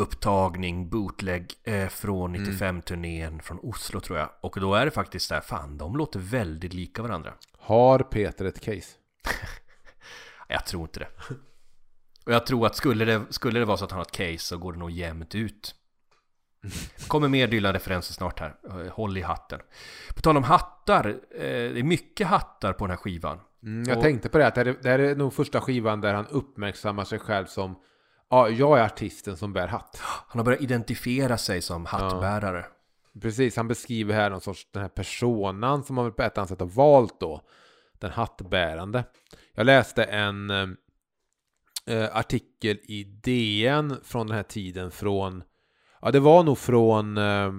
upptagning, bootleg eh, från 95-turnén från Oslo tror jag. Och då är det faktiskt där, fan de låter väldigt lika varandra. Har Peter ett case? Jag tror inte det. Och jag tror att skulle det, skulle det vara så att han har ett case så går det nog jämnt ut. kommer mer Dylan-referenser snart här. Håll i hatten. På tal om hattar, eh, det är mycket hattar på den här skivan. Mm, jag Och- tänkte på det, att det här, är, det här är nog första skivan där han uppmärksammar sig själv som Ja, jag är artisten som bär hatt. Han har börjat identifiera sig som hattbärare. Precis, han beskriver här någon sorts den här personan som väl på ett annat sätt har valt då. Den hattbärande. Jag läste en eh, eh, artikel i DN från den här tiden från Ja, det var nog från eh,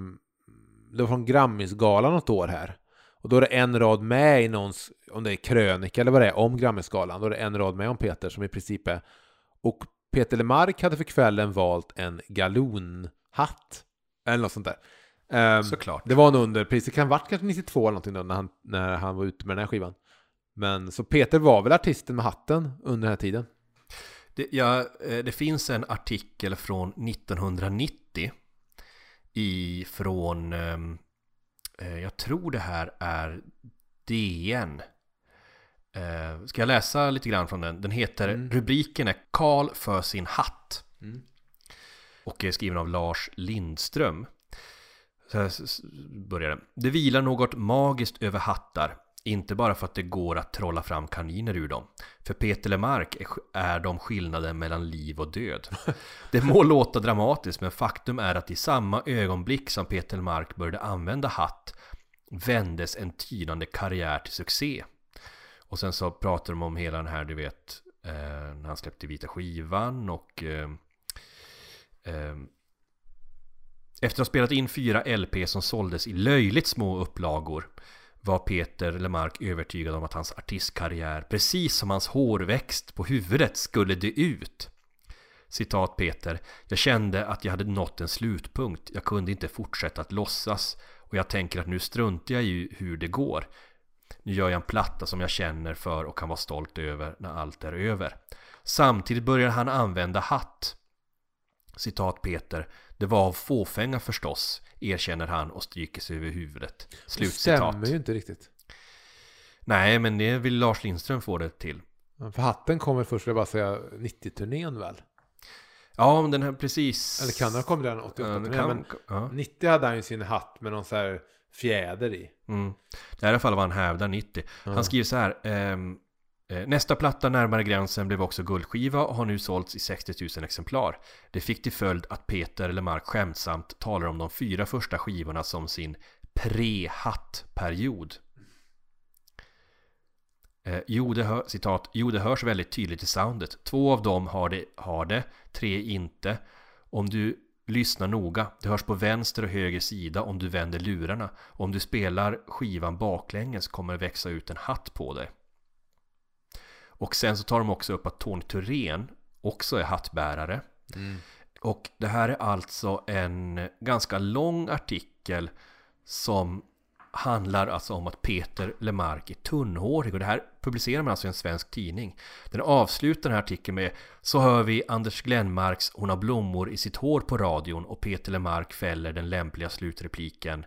Det var från Grammisgalan något år här. Och då är det en rad med i någons, om det är krönika eller vad det är, om Grammisgalan. Då är det en rad med om Peter som i princip är och Peter Lemark hade för kvällen valt en galonhatt. Eller något sånt där. Ehm, Såklart. det var nog under, precis, det kan varit kanske 92 eller någonting då när han, när han var ute med den här skivan. Men så Peter var väl artisten med hatten under den här tiden. Det, ja, eh, det finns en artikel från 1990 i från ehm, eh, jag tror det här är DN. Eh, Ska jag läsa lite grann från den? Den heter, Mm. rubriken är Karl för sin hatt. Mm. Och är skriven av Lars Lindström. Så här börjar den. Det vilar något magiskt över hattar. Inte bara för att det går att trolla fram kaniner ur dem. För Peter Lemark är, de skillnaden mellan liv och död. Det må låta dramatiskt men faktum är att i samma ögonblick som Peter Lemark började använda hatt vändes en tydande karriär till succé. Och sen så pratar de om hela den här, du vet, eh, när han släppte vita skivan och eh, eh, efter att ha spelat in fyra LP som såldes i löjligt små upplagor var Peter Lemark övertygad om att hans artistkarriär, precis som hans hårväxt på huvudet, skulle dö ut. Citat Peter. Jag kände att jag hade nått en slutpunkt. Jag kunde inte fortsätta att låtsas. Och jag tänker att nu struntar jag i hur det går. Nu gör jag en platta som jag känner för och kan vara stolt över när allt är över. Samtidigt börjar han använda hatt. Citat Peter. Det var av fåfänga förstås, erkänner han och stryker sig över huvudet. Det Slutcitat. stämmer ju inte riktigt. Nej, men det vill Lars Lindström få det till. För hatten kommer först, jag bara säga, 90-turnén väl? Ja, men den här precis... Eller kan den ha kommit redan 88 Ja, det kan, Men ja. 90 hade han ju sin hatt med någon så här fjäder i. Mm. Det här är i alla fall vad han hävdar 90. Ja. Han skriver så här. ehm, eh, Nästa platta närmare gränsen blev också guldskiva och har nu sålts i 60 000 exemplar. Det fick till följd att Peter Lemark skämtsamt talar om de fyra första skivorna som sin pre-hatt-period. Eh, jo, det hör, citat, jo, det hörs väldigt tydligt i soundet. Två av dem har det, har det, tre inte. Om du lyssnar noga, det hörs på vänster och höger sida om du vänder lurarna. Om du spelar skivan baklänges kommer det växa ut en hatt på dig. Och sen så tar de också upp att Tony Thorén också är hattbärare. Och det här är alltså en ganska lång artikel som handlar alltså om att Peter Lemark är tunnhårig och det här publicerar man alltså i en svensk tidning. Den avslutar den här artikeln med Så hör vi Anders Glenmarks Hon har blommor i sitt hår på radion och Peter Lemark fäller den lämpliga slutrepliken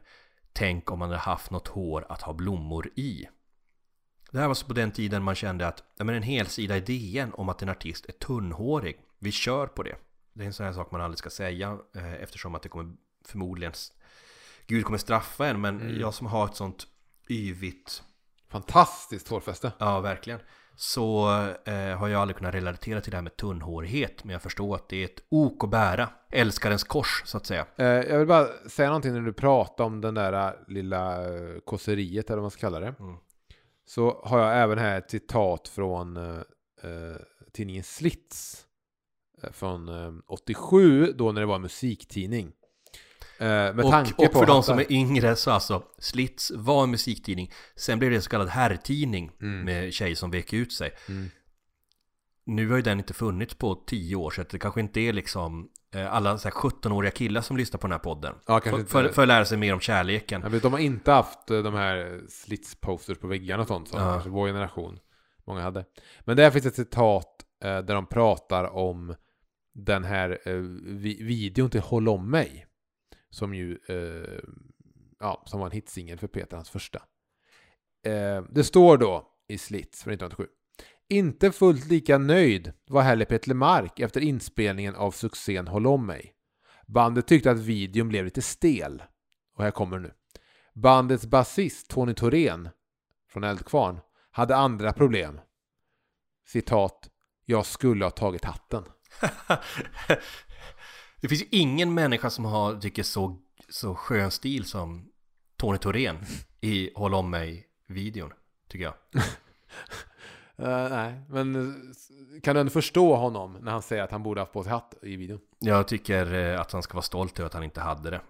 Tänk om man hade haft något hår att ha blommor i. Det här var så på den tiden man kände att ja, men en helsida i DN om att en artist är tunnhårig. Vi kör på det. Det är en sån här sak man aldrig ska säga eh, eftersom att det kommer förmodligen Gud kommer straffa en men jag som har ett sånt yvigt Fantastiskt hårfäste. Ja, verkligen. Så eh, har jag aldrig kunnat relatera till det här med tunnhårighet. Men jag förstår att det är ett ok att bära. Älskarens kors, så att säga. Eh, jag vill bara säga någonting när du pratar om den där eh, lilla eh, kåseriet, eller vad man ska kalla det. Mm. Så har jag även här ett citat från eh, eh, tidningen Slits. Från eh, 87, då när det var en musiktidning. Eh, med tanke Och, och på för de som är yngre så alltså Slits var en musiktidning. Sen blev det en så kallad herrtidning med tjejer som vek ut sig. Mm. Nu har ju den inte funnits på 10 år så det kanske inte är liksom eh, alla så här 17-åriga killar som lyssnar på den här podden. Ja, för, för, för att lära sig mer om kärleken. Vet, de har inte haft eh, de här slits-posters på väggarna och sånt som Ja. kanske vår generation många hade. Men där finns ett citat där de pratar om den här vi- videon till Håll om mig. Som ju eh, ja, som var en hitsingel för Peter, hans första. Eh, det står då i Slits från 1987. Inte fullt lika nöjd var heller Peter Lemark efter inspelningen av succén Håll om mig. Bandet tyckte att videon blev lite stel. Och här kommer nu. Bandets basist Tony Thorén från Eldkvarn hade andra problem. Citat. Jag skulle ha tagit hatten. det finns ju ingen människa som har, tycker så, så skön stil som Tony Thorén i Håll om mig-videon, tycker jag. Eh, nej, men eh, kan du ändå förstå honom när han säger att han borde haft på sig hatt i videon? Jag tycker eh, att han ska vara stolt över att han inte hade det.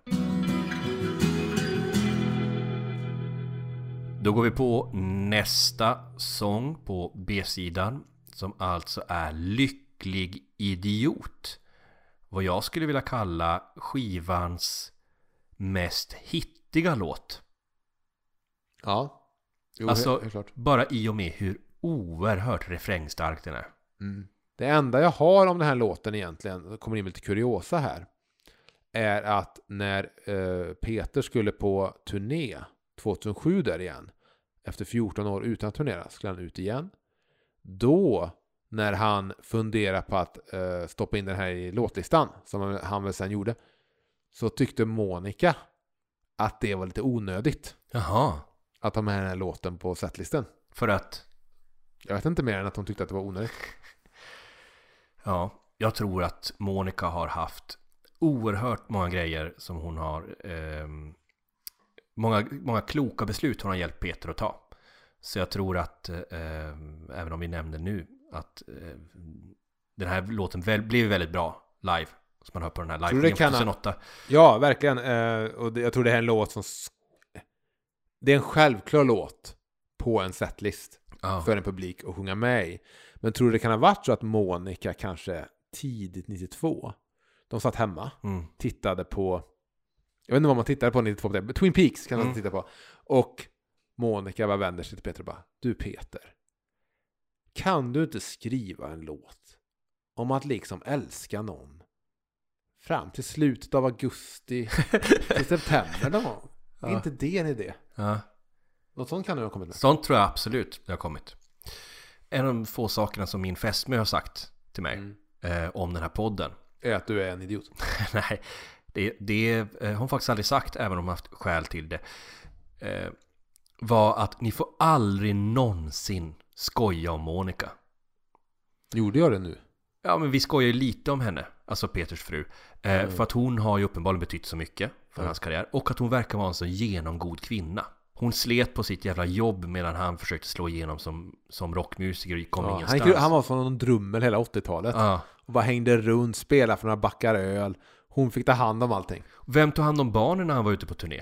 Då går vi på nästa sång på B-sidan som alltså är Lycklig Idiot. Vad jag skulle vilja kalla skivans mest hittiga låt. Ja. Jo, Alltså- helt, helt klart. Bara i och med hur oerhört refrängstark den är. Mm. Det enda jag har om den här låten egentligen, kommer in lite kuriosa här, är att när eh, Peter skulle på turné 2007 där igen, efter 14 år utan att turnera, skulle han ut igen. Då, när han funderar på att eh, stoppa in den här i låtlistan, som han- väl sen gjorde, så tyckte Monica att det var lite onödigt Jaha. att ha med den här låten på setlisten. För att, Jag vet inte mer än att hon tyckte att det var onödigt. ja, jag tror att Monica har haft oerhört många grejer som hon har ehm, många, många kloka beslut hon har hjälpt Peter att ta. Så jag tror att, eh, även om vi nämnde nu, att eh, den här låten väl, blev väldigt bra live. Som man hör på den här live ha- 2008. Ja, verkligen. Eh, och det, jag tror det här är en låt som... Det är en självklar låt på en setlist Ja. för en publik att sjunga med i. Men tror du det kan ha varit så att Monica kanske tidigt 92, de satt hemma, Mm. tittade på... Jag vet inte vad man tittade på 92, på det, Twin Peaks kan man Mm. titta på. Och Monica bara vänder sig till Peter och bara, du Peter, kan du inte skriva en låt om att liksom älska någon fram till slutet av augusti till september någon gång? Är Ja. inte det en idé? Ja. Något sånt kan du ha kommit med. Sånt tror jag absolut det har kommit. En av de få sakerna som min fästmö har sagt till mig Mm. eh, om den här podden. Är att du är en idiot. Nej, det, det eh, har hon faktiskt aldrig sagt, även om hon haft skäl till det. Eh, var att ni får aldrig någonsin skoja om Monica. Gjorde jag det nu? Ja, men vi skojar ju lite om henne, alltså Peters fru. Eh, Mm. För att hon har ju uppenbarligen betytt så mycket för Mm. hans karriär. Och att hon verkar vara en så genomgod kvinna. Hon slet på sitt jävla jobb medan han försökte slå igenom som, som rockmusiker och kom Ja, han, ingenstans. gick, han var som någon drummel hela 80-talet. Ja. Och bara hängde runt, spelade för några backar öl. Hon fick ta hand om allting. Vem tog hand om barnen när han var ute på turné?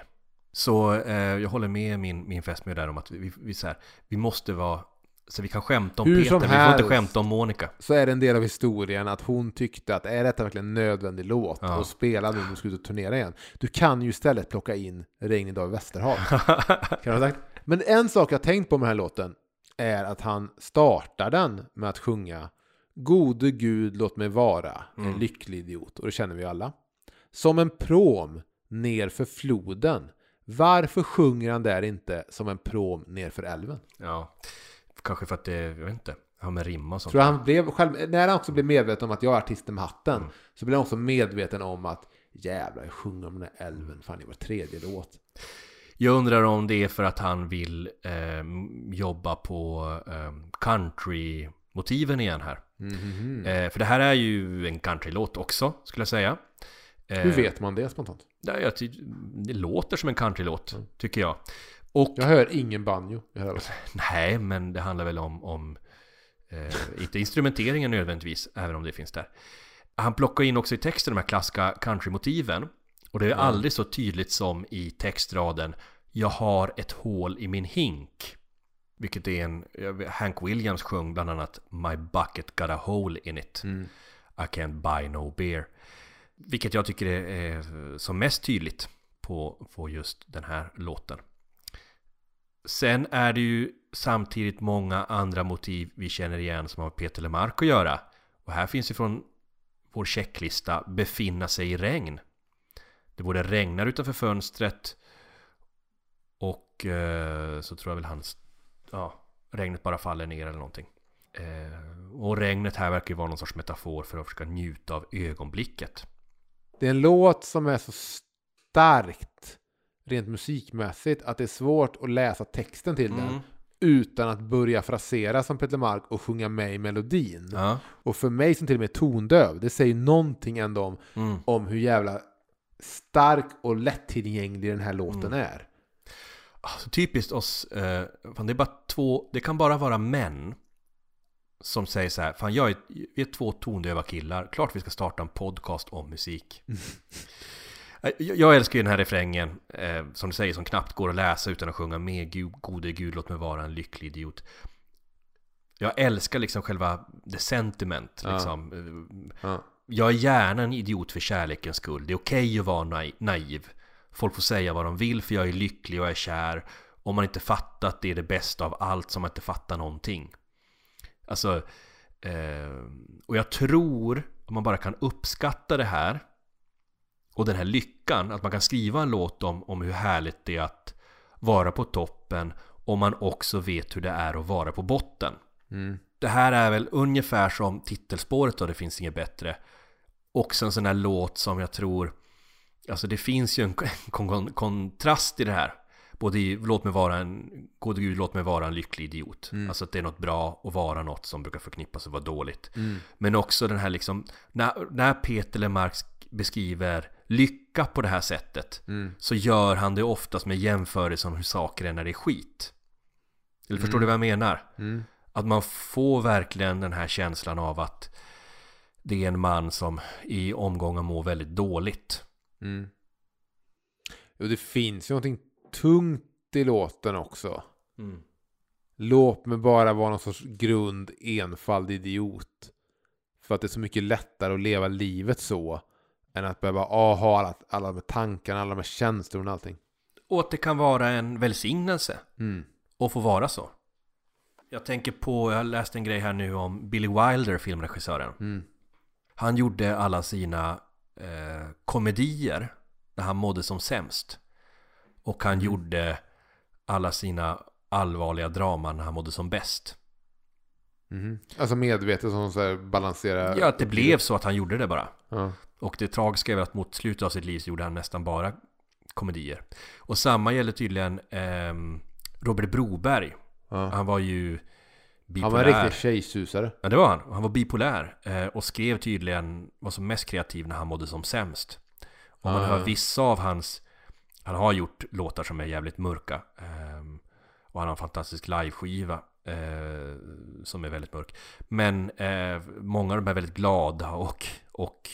Så eh, jag håller med min, min fästmö där om att vi, vi, så här, vi måste vara så vi kan skämta om Hur Peter, vi får inte skämta om Monica. Så är det en del av historien att hon tyckte att är detta verkligen en nödvändig låt Ja. och spela nu när du ska ut och turnera igen. Du kan ju istället plocka in Regnig dag i Västerhav. kan sagt. Men en sak jag tänkt på med den här låten är att han startar den med att sjunga Gode Gud låt mig vara en Mm. lycklig idiot. Och det känner vi alla. Som en prom ner för floden. Varför sjunger han där inte som en prom ner för älven? ja, kanske för att det, jag vet inte, har med rimma och sånt. Tror han blev själv, när han också blev medveten om att jag är artisten med hatten Mm. så blev han också medveten om att jävlar, jag sjunger om den här älven fan i var tredje låt. Jag undrar om det är för att han vill eh, jobba på eh, country-motiven igen här. Mhm. Eh, för det här är ju en countrylåt också, skulle jag säga. Eh, Hur vet man det spontant? Ty- det låter som en countrylåt, Mm. tycker jag. Och Jag hör ingen banjo. Hör nej, men det handlar väl om, om eh, inte instrumenteringen nödvändigtvis, även om det finns där. Han plockar in också i texten de här klassiska countrymotiven. Och det är Mm. aldrig så tydligt som i textraden Jag har ett hål i min hink. Vilket är en, Hank Williams sjöng bland annat My bucket got a hole in it. Mm. I can't buy no beer. Vilket jag tycker är, är som mest tydligt på, på just den här låten. Sen är det ju samtidigt många andra motiv vi känner igen som har med Peter Lemark att göra. Och här finns ju från vår checklista befinna sig i regn. Det både regnar utanför fönstret och eh, så tror jag väl hans, ja, regnet bara faller ner eller någonting. Eh, och regnet här verkar ju vara någon sorts metafor för att försöka njuta av ögonblicket. Det är en låt som är så starkt rent musikmässigt att det är svårt att läsa texten till den Mm. utan att börja frasera som Peter Mark och sjunga med i melodin. Ja. Och för mig som till och med är tondöv, det säger någonting ändå om, Mm. om hur jävla stark och lättillgänglig den här låten Mm. är. Alltså, typiskt oss, eh, fan det är bara två, det kan bara vara män som säger så här, fan jag är, vi är två tondöva killar, klart vi ska starta en podcast om musik. Eh, jag, jag älskar ju den här refrängen, eh, som du säger, som knappt går att läsa utan att sjunga med Gud, gode Gud, låt mig vara en lycklig idiot. Jag älskar liksom själva the sentiment, Ja. liksom. Eh, Ja. jag är gärna en idiot för kärlekens skull. Det är okej att vara nai- naiv. Folk får säga vad de vill för jag är lycklig och jag är kär. Om man inte fattar att det är det bästa av allt som man inte fattar någonting. Alltså, eh, och jag tror om man bara kan uppskatta det här och den här lyckan, att man kan skriva en låt om, om hur härligt det är att vara på toppen om man också vet hur det är att vara på botten. Mm. Det här är väl ungefär som titelspåret då, Det finns inget bättre. Också en sån här låt som jag tror Alltså det finns ju en kon kon kontrast i det här Både i Låt mig vara en Gode gud, låt mig vara en lycklig idiot Alltså att det är något bra och vara något som brukar förknippas och vara dåligt Men också den här liksom När, när Peter Lemark beskriver lycka på det här sättet Så gör han det oftast med jämförelse om hur saker är när det är skit Eller förstår du vad jag menar? Mm. Att man får verkligen den här känslan av att det är en man som i omgångar mår väldigt dåligt. Mm. Och det finns ju någonting tungt i låten också. Låt mig bara vara någon sorts grund enfald idiot. För att det är så mycket lättare att leva livet så. Än att behöva ah, ha alla, alla de här tankarna, alla de här känslorna och allting. Och att det kan vara en välsignelse Mm. att få vara så. Jag tänker på, jag läste en grej här nu om Billy Wilder, filmregissören. Mm. Han gjorde alla sina eh, komedier när han mådde som sämst. Och han gjorde alla sina allvarliga draman när han mådde som bäst. Mhm. Alltså medvetet som så här balanserar. Ja, att det blev så att han gjorde det bara. Ja. Och det tragiska är väl att mot slutet av sitt liv så gjorde han nästan bara komedier. Och samma gäller tydligen ehm, Robert Broberg. Ja. Han var ju Han bipolär. var en riktig tjejsusare. Ja, det var han. Han var bipolär eh, och skrev tydligen, var som mest kreativ när han mådde som sämst. Om man Ah. hör vissa av hans, han har gjort låtar som är jävligt mörka. ehm, och han har en fantastisk liveskiva eh, som är väldigt mörk. Men eh, många av dem är väldigt glada och, och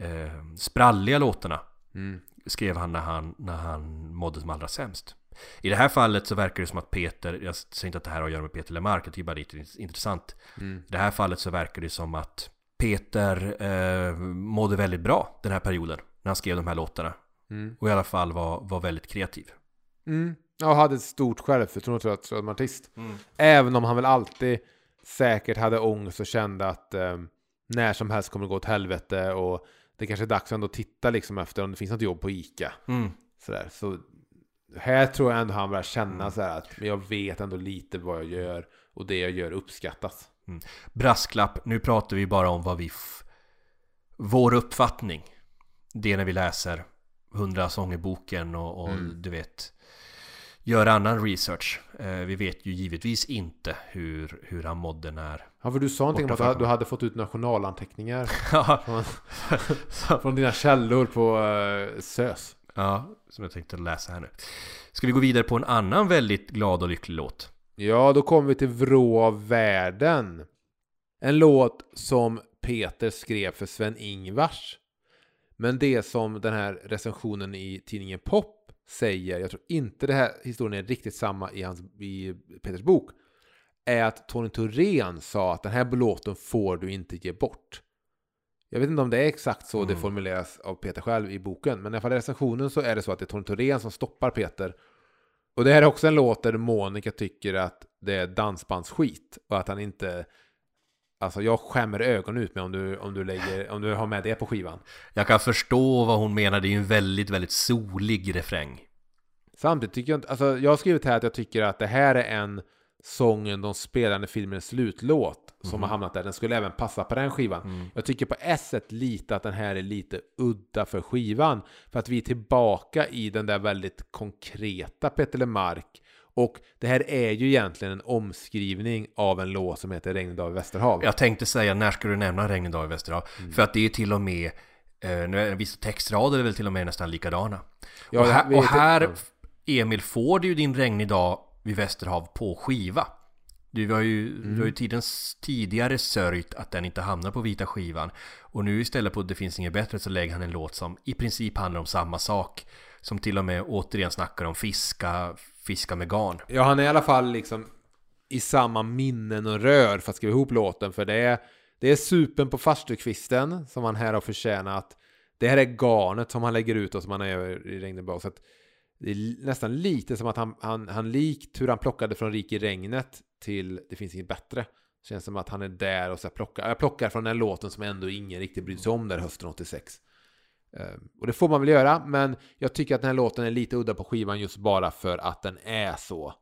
eh, spralliga låtarna Mm. skrev han när, han när han mådde som allra sämst. I det här fallet så verkar det som att Peter, jag säger inte att det här har att göra med Peter Lemark, jag tycker bara det är intressant. Mm. I det här fallet så verkar det som att Peter eh, mådde väldigt bra den här perioden när han skrev de här låtarna. Mm. Och i alla fall var, var väldigt kreativ. Mm. Ja, hade ett stort självförtroende tror jag, som artist. Även om han väl alltid säkert hade ångest och kände att eh, när som helst kommer det gå åt helvete och det kanske är dags ändå att titta liksom efter om det finns något jobb på ICA. Mm. Sådär. Så här tror jag ändå han börjar känna så här att men jag vet ändå lite vad jag gör och det jag gör uppskattas. Brasklapp, nu pratar vi bara om vad vi... Vår uppfattning. Det är när vi läser Hundra sånger-boken och, och Mm. du vet Gör annan research. Eh, vi vet ju givetvis inte hur, hur han mådde när... Ja, för du sa någonting om att du hade fått ut nationalanteckningar från, från dina källor på uh, SÖS. ja, som jag tänkte läsa här nu. Ska vi gå vidare på en annan väldigt glad och lycklig låt? Ja, då kommer vi till Vrå av världen. En låt som Peter skrev för Sven-Ingvars. Men det som den här recensionen i tidningen Pop säger, jag tror inte det här historien är riktigt samma i, hans, i Peters bok, är att Tony Thorén sa att den här låten får du inte ge bort. Jag vet inte om det är exakt så det Mm. formuleras av Peter själv i boken, men i alla fall i recensionen så är det så att det är Tony Thorén som stoppar Peter och det här är också en låt där Monica tycker att det är dansbandsskit och att han inte Alltså jag skämmer ögonen ut mig om du, om du, lägger, om du har med det på skivan. Jag kan förstå vad hon menar, det är ju en väldigt, väldigt solig refräng. Samtidigt tycker jag inte, alltså jag har skrivit här att jag tycker att det här är en sången de spelar när filmen är slutlåt som har hamnat där. Den skulle även passa på den skivan. Jag tycker på ett sätt lite att den här är lite udda för skivan. För att vi är tillbaka i den där väldigt konkreta Peter Lemark. Och det här är ju egentligen en omskrivning av en låt som heter Regn dag i Västerhav. Jag tänkte säga, när ska du nämna Regn en dag i Västerhav? För att det är till och med, eh, vissa textrader är väl till och med nästan likadana. Ja, och, här, och här, Emil, får du ju din regnig dag vid Västerhav på skiva. Du har ju, du har ju tidens, tidigare sörjt att den inte hamnar på vita skivan. Och nu istället på Det finns inget bättre så lägger han en låt som i princip handlar om samma sak. Som till och med återigen snackar om fiska, fiska med garn. Ja, han är i alla fall liksom i samma minnen och rör för att skriva ihop låten. För det är, det är supen på farstukvisten som han här har förtjänat. Det här är garnet som han lägger ut och som han gör i Regnebad. Så det är nästan lite som att han, han, han likt hur han plockade från Rik i regnet till Det finns inget bättre. Känns som att han är där och så här plockar. Jag plockar från den låten som ändå ingen riktigt brydde sig om där hösten 86. Ehm, Och det får man väl göra, men jag tycker att den här låten är lite udda på skivan just bara för att den är så.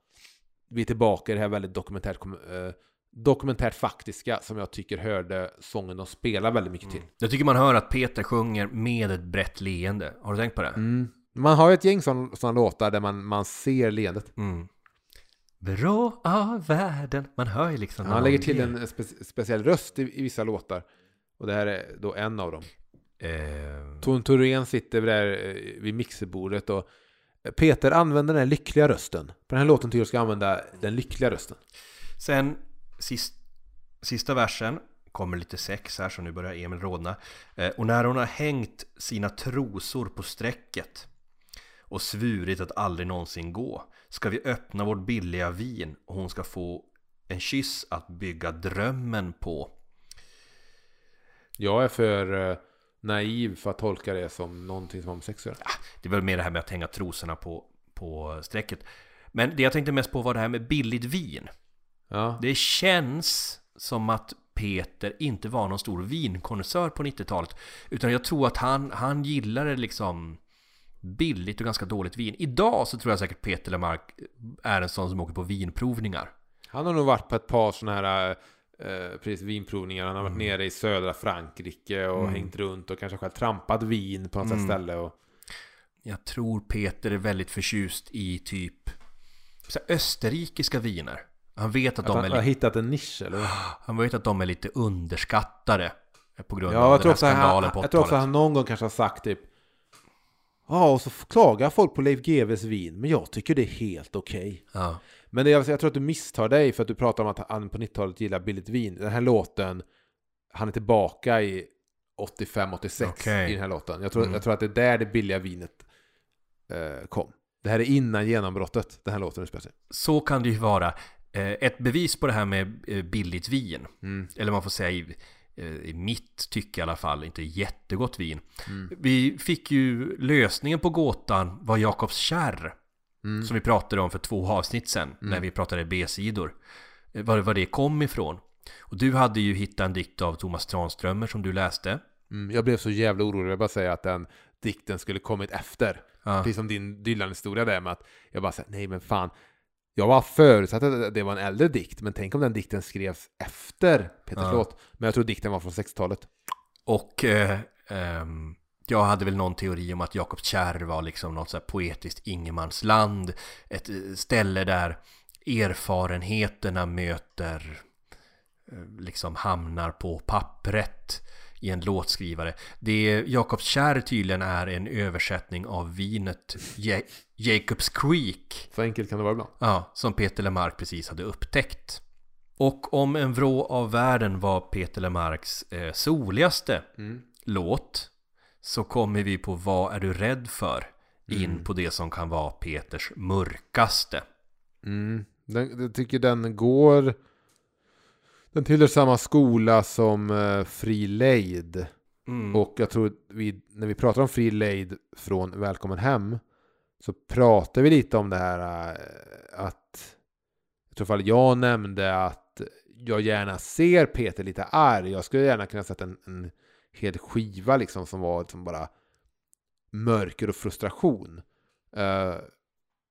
Vi är tillbaka i det här väldigt dokumentärt, eh, dokumentärt faktiska som jag tycker hörde sången de spelar väldigt mycket till. Jag tycker man hör att Peter sjunger med ett brett leende. Har du tänkt på det? Mm. Man har ju ett gäng sådana låtar där man, man ser leendet. Mm. Vrå av världen. Man hör ju liksom Han lägger till en spe- speciell röst i, i vissa låtar. Och det här är då en av dem. Eh, Ton Thorén sitter där eh, vid mixerbordet och Peter använder den här lyckliga rösten. På den här låten tycker jag ska använda den lyckliga rösten. sen sist, sista versen kommer lite sex här så nu börjar Emil rodna. Eh, och när hon har hängt sina trosor på strecket och svurit att aldrig någonsin gå ska vi öppna vårt billiga vin och hon ska få en kyss att bygga drömmen på. Jag är för eh, naiv för att tolka det som någonting som sex att göra. Det väl mer det här med att hänga trosorna på, på strecket. Men det jag tänkte mest på var det här med billigt vin. Ja. Det känns som att Peter inte var någon stor vinkonnässör på 90-talet. Utan jag tror att han, han gillade liksom billigt och ganska dåligt vin. Idag så tror jag säkert Peter Lemark är en sån som åker på vinprovningar. Han har nog varit på ett par sådana här eh, precis vinprovningar. Han har varit nere i södra Frankrike och hängt runt och kanske själv trampat vin på något mm. ställe. Och... Jag tror Peter är väldigt förtjust i typ österrikiska viner. Han vet att, Att de han är har lite, hittat en nisch eller? han vet att de är lite underskattade. På grund Ja, av den här också han, skandalen på jag tror också 80-talet. han någon gång kanske har sagt typ Ja, och så klagar folk på Leif GWs vin, men jag tycker det är helt okej. Ja. Men jag, jag tror att du misstar dig för att du pratar om att han på 90-talet gillar billigt vin. Den här låten, han är tillbaka i 85-86 Okej. i den här låten. Jag tror, Mm. jag tror att det är där det billiga vinet eh, kom. Det här är innan genombrottet, den här låten utspelar sig. Så kan det ju vara. Eh, Ett bevis på det här med eh, billigt vin, Mm. eller man får säga i, eh, i mitt tycke i alla fall, inte jättegott vin. Mm. Vi fick ju lösningen på gåtan var Jakobs kärr, Mm. som vi pratade om för två avsnitt sen, när vi pratade B-sidor. Eh, Var, var det kom ifrån. Och du hade ju hittat en dikt av Thomas Tranströmer som du läste. Mm, jag blev så jävla orolig, jag bara säga att den dikten skulle kommit efter. Ja. Precis som din Dylan-historia där med att jag bara säger nej men fan. Jag var förutsatt att det var en äldre dikt, men tänk om den dikten skrevs efter Peters Ja. låt. Men jag tror dikten var från 60-talet. Och eh, ehm, jag hade väl någon teori om att Jakobs kärr var liksom något så poetiskt ingenmansland. Ett eh, ställe där erfarenheterna möter, eh, liksom hamnar på pappret i en låtskrivare. Det Jakobs kärr tydligen är en översättning av vinet Ja- Jacobs Creek. Så enkelt kan det vara ibland. Ja, som Peter Lemark precis hade upptäckt. Och om En vrå av världen var Peter Lemarks eh, soligaste låt så kommer vi på Vad är du rädd för? In på det som kan vara Peters mörkaste. Mm. Den, jag tycker den går... Den tillhör samma skola som uh, Fri Lejd. Mm. Och jag tror vi, när vi pratar om Fri Lejd från Välkommen Hem så pratar vi lite om det här eh, att jag tror fall jag nämnde att jag gärna ser Peter lite arg. Jag skulle gärna kunna sätta en, en hel skiva liksom som var liksom bara mörker och frustration. Uh,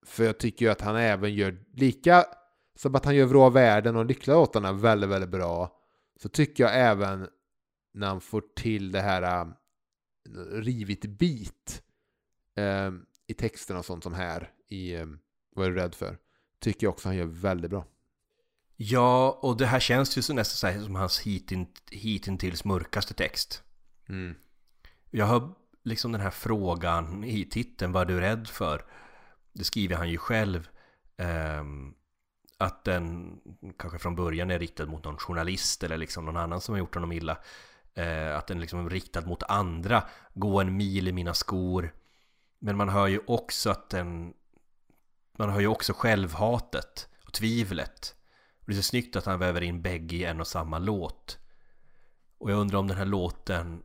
för jag tycker ju att han även gör lika som att han gör Vrå världen och lyckliga låtarna väldigt, väldigt bra. Så tycker jag även när han får till det här eh, uh, rivigt bit uh, eh, i texterna och sånt som här i um, Vad är du rädd för? Tycker jag också han gör väldigt bra. Ja, och det här känns ju så nästan så som hans hitin, hitintills mörkaste text. Mm. Jag har liksom den här frågan i titeln, vad är du rädd för? Det skriver han ju själv. Eh, att den kanske från början är riktad mot någon journalist eller liksom någon annan som har gjort honom illa. Eh, att den liksom är riktad mot andra. Gå en mil i mina skor. Men man hör ju också att den... Man hör ju också självhatet och tvivlet. Och det är så snyggt att han väver in bägge i en och samma låt. Och jag undrar om den här låten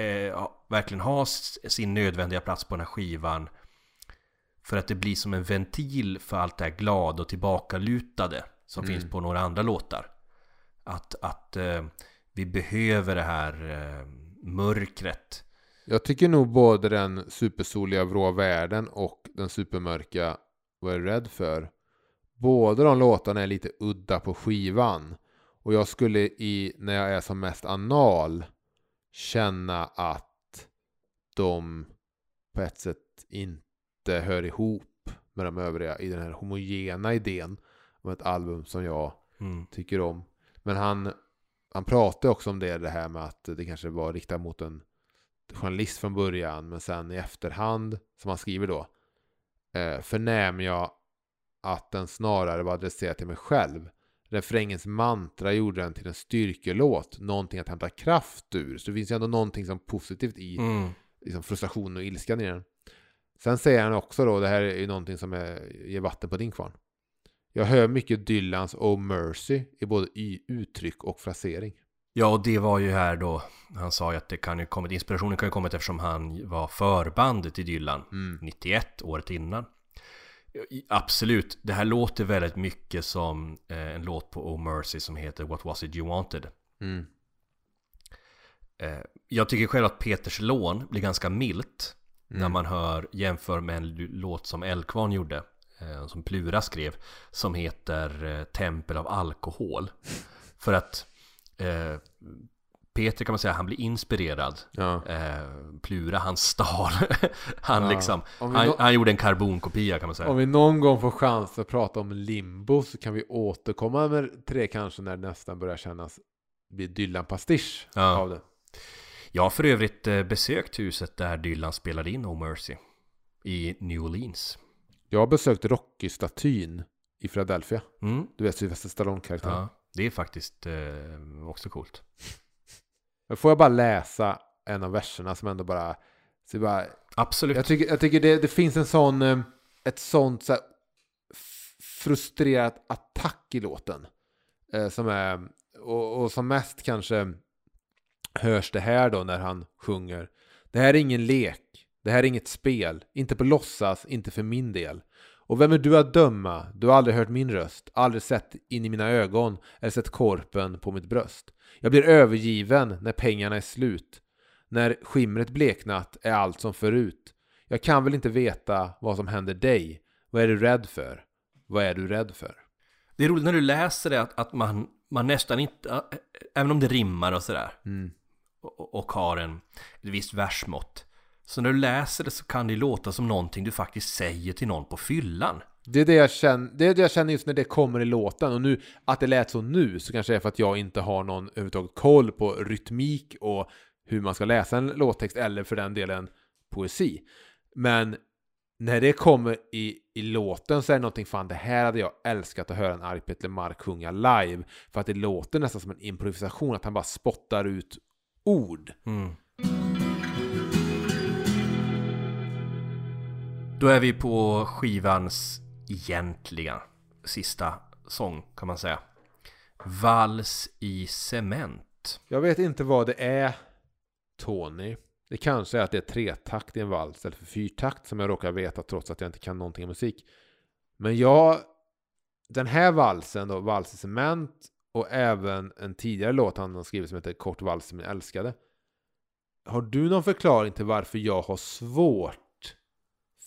eh, verkligen har sin nödvändiga plats på den här skivan. För att det blir som en ventil för allt det här glada och tillbakalutade som Mm. finns på några andra låtar. Att, att eh, vi behöver det här eh, mörkret. Jag tycker nog både den supersoliga vrå världen och den supermörka Vad är du rädd för? Båda de låtarna är lite udda på skivan. Och jag skulle i, när jag är som mest anal, känna att de på ett sätt inte hör ihop med de övriga i den här homogena idén om ett album som jag Mm. tycker om. Men han, han pratar också om det, det här med att det kanske var riktat mot en journalist från början, men sen i efterhand, som han skriver då, eh, förnäm jag att den snarare var adresserad till mig själv. Refrängens mantra gjorde den till en styrkelåt, någonting att hämta kraft ur. Så det finns ju ändå någonting som positivt i Mm. liksom frustrationen och ilskan i den. Sen säger han också då, det här är ju någonting som är, ger vatten på din kvarn. Jag hör mycket Dylans Oh Mercy i både y- uttryck och frasering. Ja, och det var ju här då Han sa ju att det kan ju kommit Inspirationen kan ju kommit eftersom han var förband till Dylan Mm. 91, året innan I- Absolut, det här låter väldigt mycket som eh, en låt på Oh Mercy som heter What Was It You Wanted Mm. eh, Jag tycker själv att Peters lån blir ganska milt När Mm. man hör jämför med en låt som Eldkvarn gjorde eh, Som Plura skrev Som heter Tempel av alkohol För att eh, Peter kan man säga, han blir inspirerad Ja. eh, Plura, han stal Han Ja. liksom han, nå- han gjorde en karbonkopia kan man säga Om vi någon gång får chans att prata om limbo så kan vi återkomma med tre kanske när det nästan börjar kännas bli Dylan-pastisch Ja. av det. Jag har för övrigt eh, besökt huset där Dylan spelade in No Mercy I New Orleans Jag har besökt Rocky-statyn i Philadelphia. mm. Du vet Sylvester Stallone-karaktären. Ja, det är faktiskt eh, också coolt Men Får jag bara läsa en av verserna som ändå bara... Så bara Absolut jag tycker, jag tycker det, det finns en sån... eh, Ett sånt så frustrerat attack i låten. Eh, som är... Och, och som mest kanske hörs det här då när han sjunger. Det här är ingen lek. Det här är inget spel. Inte på låtsas, inte för min del. Och vem är du att döma? Du har aldrig hört min röst, aldrig sett in i mina ögon eller sett korpen på mitt bröst. Jag blir övergiven när pengarna är slut. När skimret bleknat är allt som förut. Jag kan väl inte veta vad som händer dig. Vad är du rädd för? Vad är du rädd för? Det är roligt när du läser det att, att man, man nästan inte Även om det rimmar och sådär Mm. och, och har en, ett visst versmått Så när du läser det så kan det låta som någonting du faktiskt säger till någon på fyllan Det är det, jag känner, det är det jag känner just när det kommer i låten. Och nu, att det lät så nu, så kanske det är för att jag inte har någon överhuvudtaget koll på rytmik och hur man ska läsa en låttext, eller för den delen poesi. Men när det kommer i, i låten så är det någonting, fan det här hade jag älskat att höra en arg Peter Mark sjunga live. För att det låter nästan som en improvisation, att han bara spottar ut ord. mm. Då är vi på skivans egentliga sista sång kan man säga Vals i cement Jag vet inte vad det är, Tony. Det kanske är att det är tretakt i en vals istället för fyrtakt som jag råkar veta trots att jag inte kan någonting om musik. Men jag, den här valsen då, Vals i cement, och även en tidigare låt han har skrivit som heter Kort vals min älskade. Har du någon förklaring till varför jag har svårt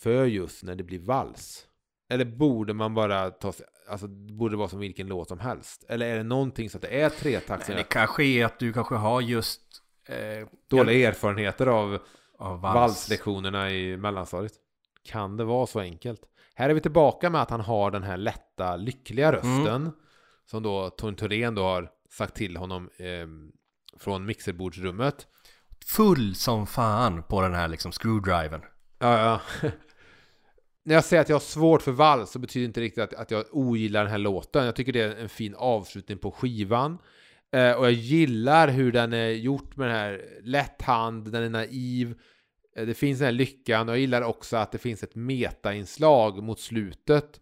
för just när det blir vals? Eller borde man bara ta sig, alltså borde det vara som vilken låt som helst? Eller är det någonting så att det är tretakt som Men det jag kanske är att du kanske har just eh, dåliga erfarenheter av av vals. valslektionerna i mellanstadiet? Kan det vara så enkelt? Här är vi tillbaka med att han har den här lätta, lyckliga rösten. Som då Tony Thorén då har sagt till honom eh, från mixerbordsrummet. Full som fan på den här liksom screwdriven. Ja, ja. När jag säger att jag har svårt för vals så betyder det inte riktigt att, att jag ogillar den här låten. Jag tycker det är en fin avslutning på skivan. Eh, och jag gillar hur den är gjort med den här lätt hand, den är naiv. Eh, det finns den här lyckan och jag gillar också att det finns ett metainslag mot slutet.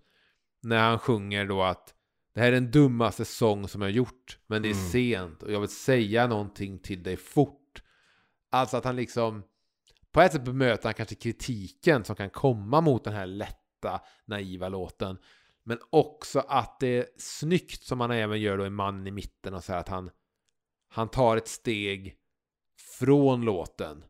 När han sjunger då att det här är den dummaste sång som jag gjort. Men det är Mm. sent och jag vill säga någonting till dig fort. Alltså att han liksom på ett sätt bemöter han kanske kritiken som kan komma mot den här lätta, naiva låten. Men också att det är snyggt som han även gör då i Man i mitten och så här att han, han tar ett steg från låten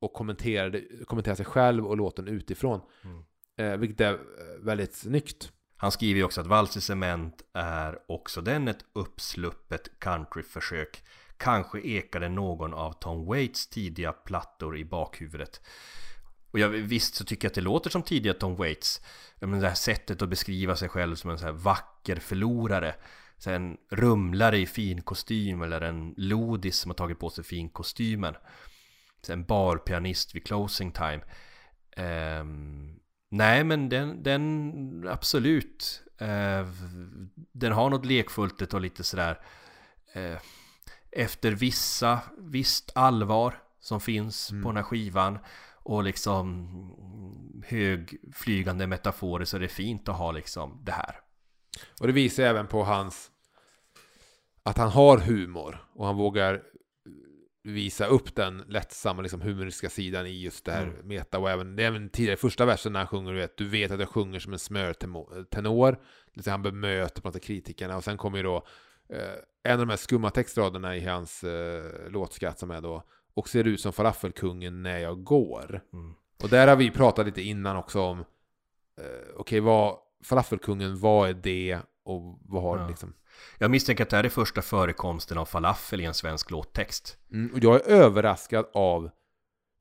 och kommenterar, kommenterar sig själv och låten utifrån. Mm. Eh, vilket är eh, väldigt snyggt. Han skriver ju också att Vals i cement är också den ett uppsluppet countryförsök. Kanske ekade någon av Tom Waits tidiga plattor i bakhuvudet. Och jag, visst så tycker jag att det låter som tidiga Tom Waits. Men det här sättet att beskriva sig själv som en så här vacker förlorare. Så en rumlare i fin kostym eller en lodis som har tagit på sig fin kostymen. Så en barpianist vid closing time. Ehm, nej men den, den absolut. Eh, den har något lekfullt och lite sådär. Eh, efter vissa, visst allvar som finns Mm. på den här skivan. Och liksom högflygande metaforer så är det fint att ha liksom det här. Och det visar även på hans att han har humor och han vågar visa upp den lättsamma liksom, humoristiska sidan i just det här Mm. meta och även, även tidigare första versen när han sjunger du vet, du vet att jag sjunger som en smörtenor liksom han bemöter på något kritikerna och sen kommer ju då en av de här skumma textraderna i hans eh, låtskatt som är då och ser ut som falafelkungen när jag går Mm. och där har vi pratat lite innan också om eh, okej vad falafelkungen, vad är det och vad har Ja. liksom Jag misstänker att det här är första förekomsten av falafel i en svensk låttext. Mm, och jag är överraskad av,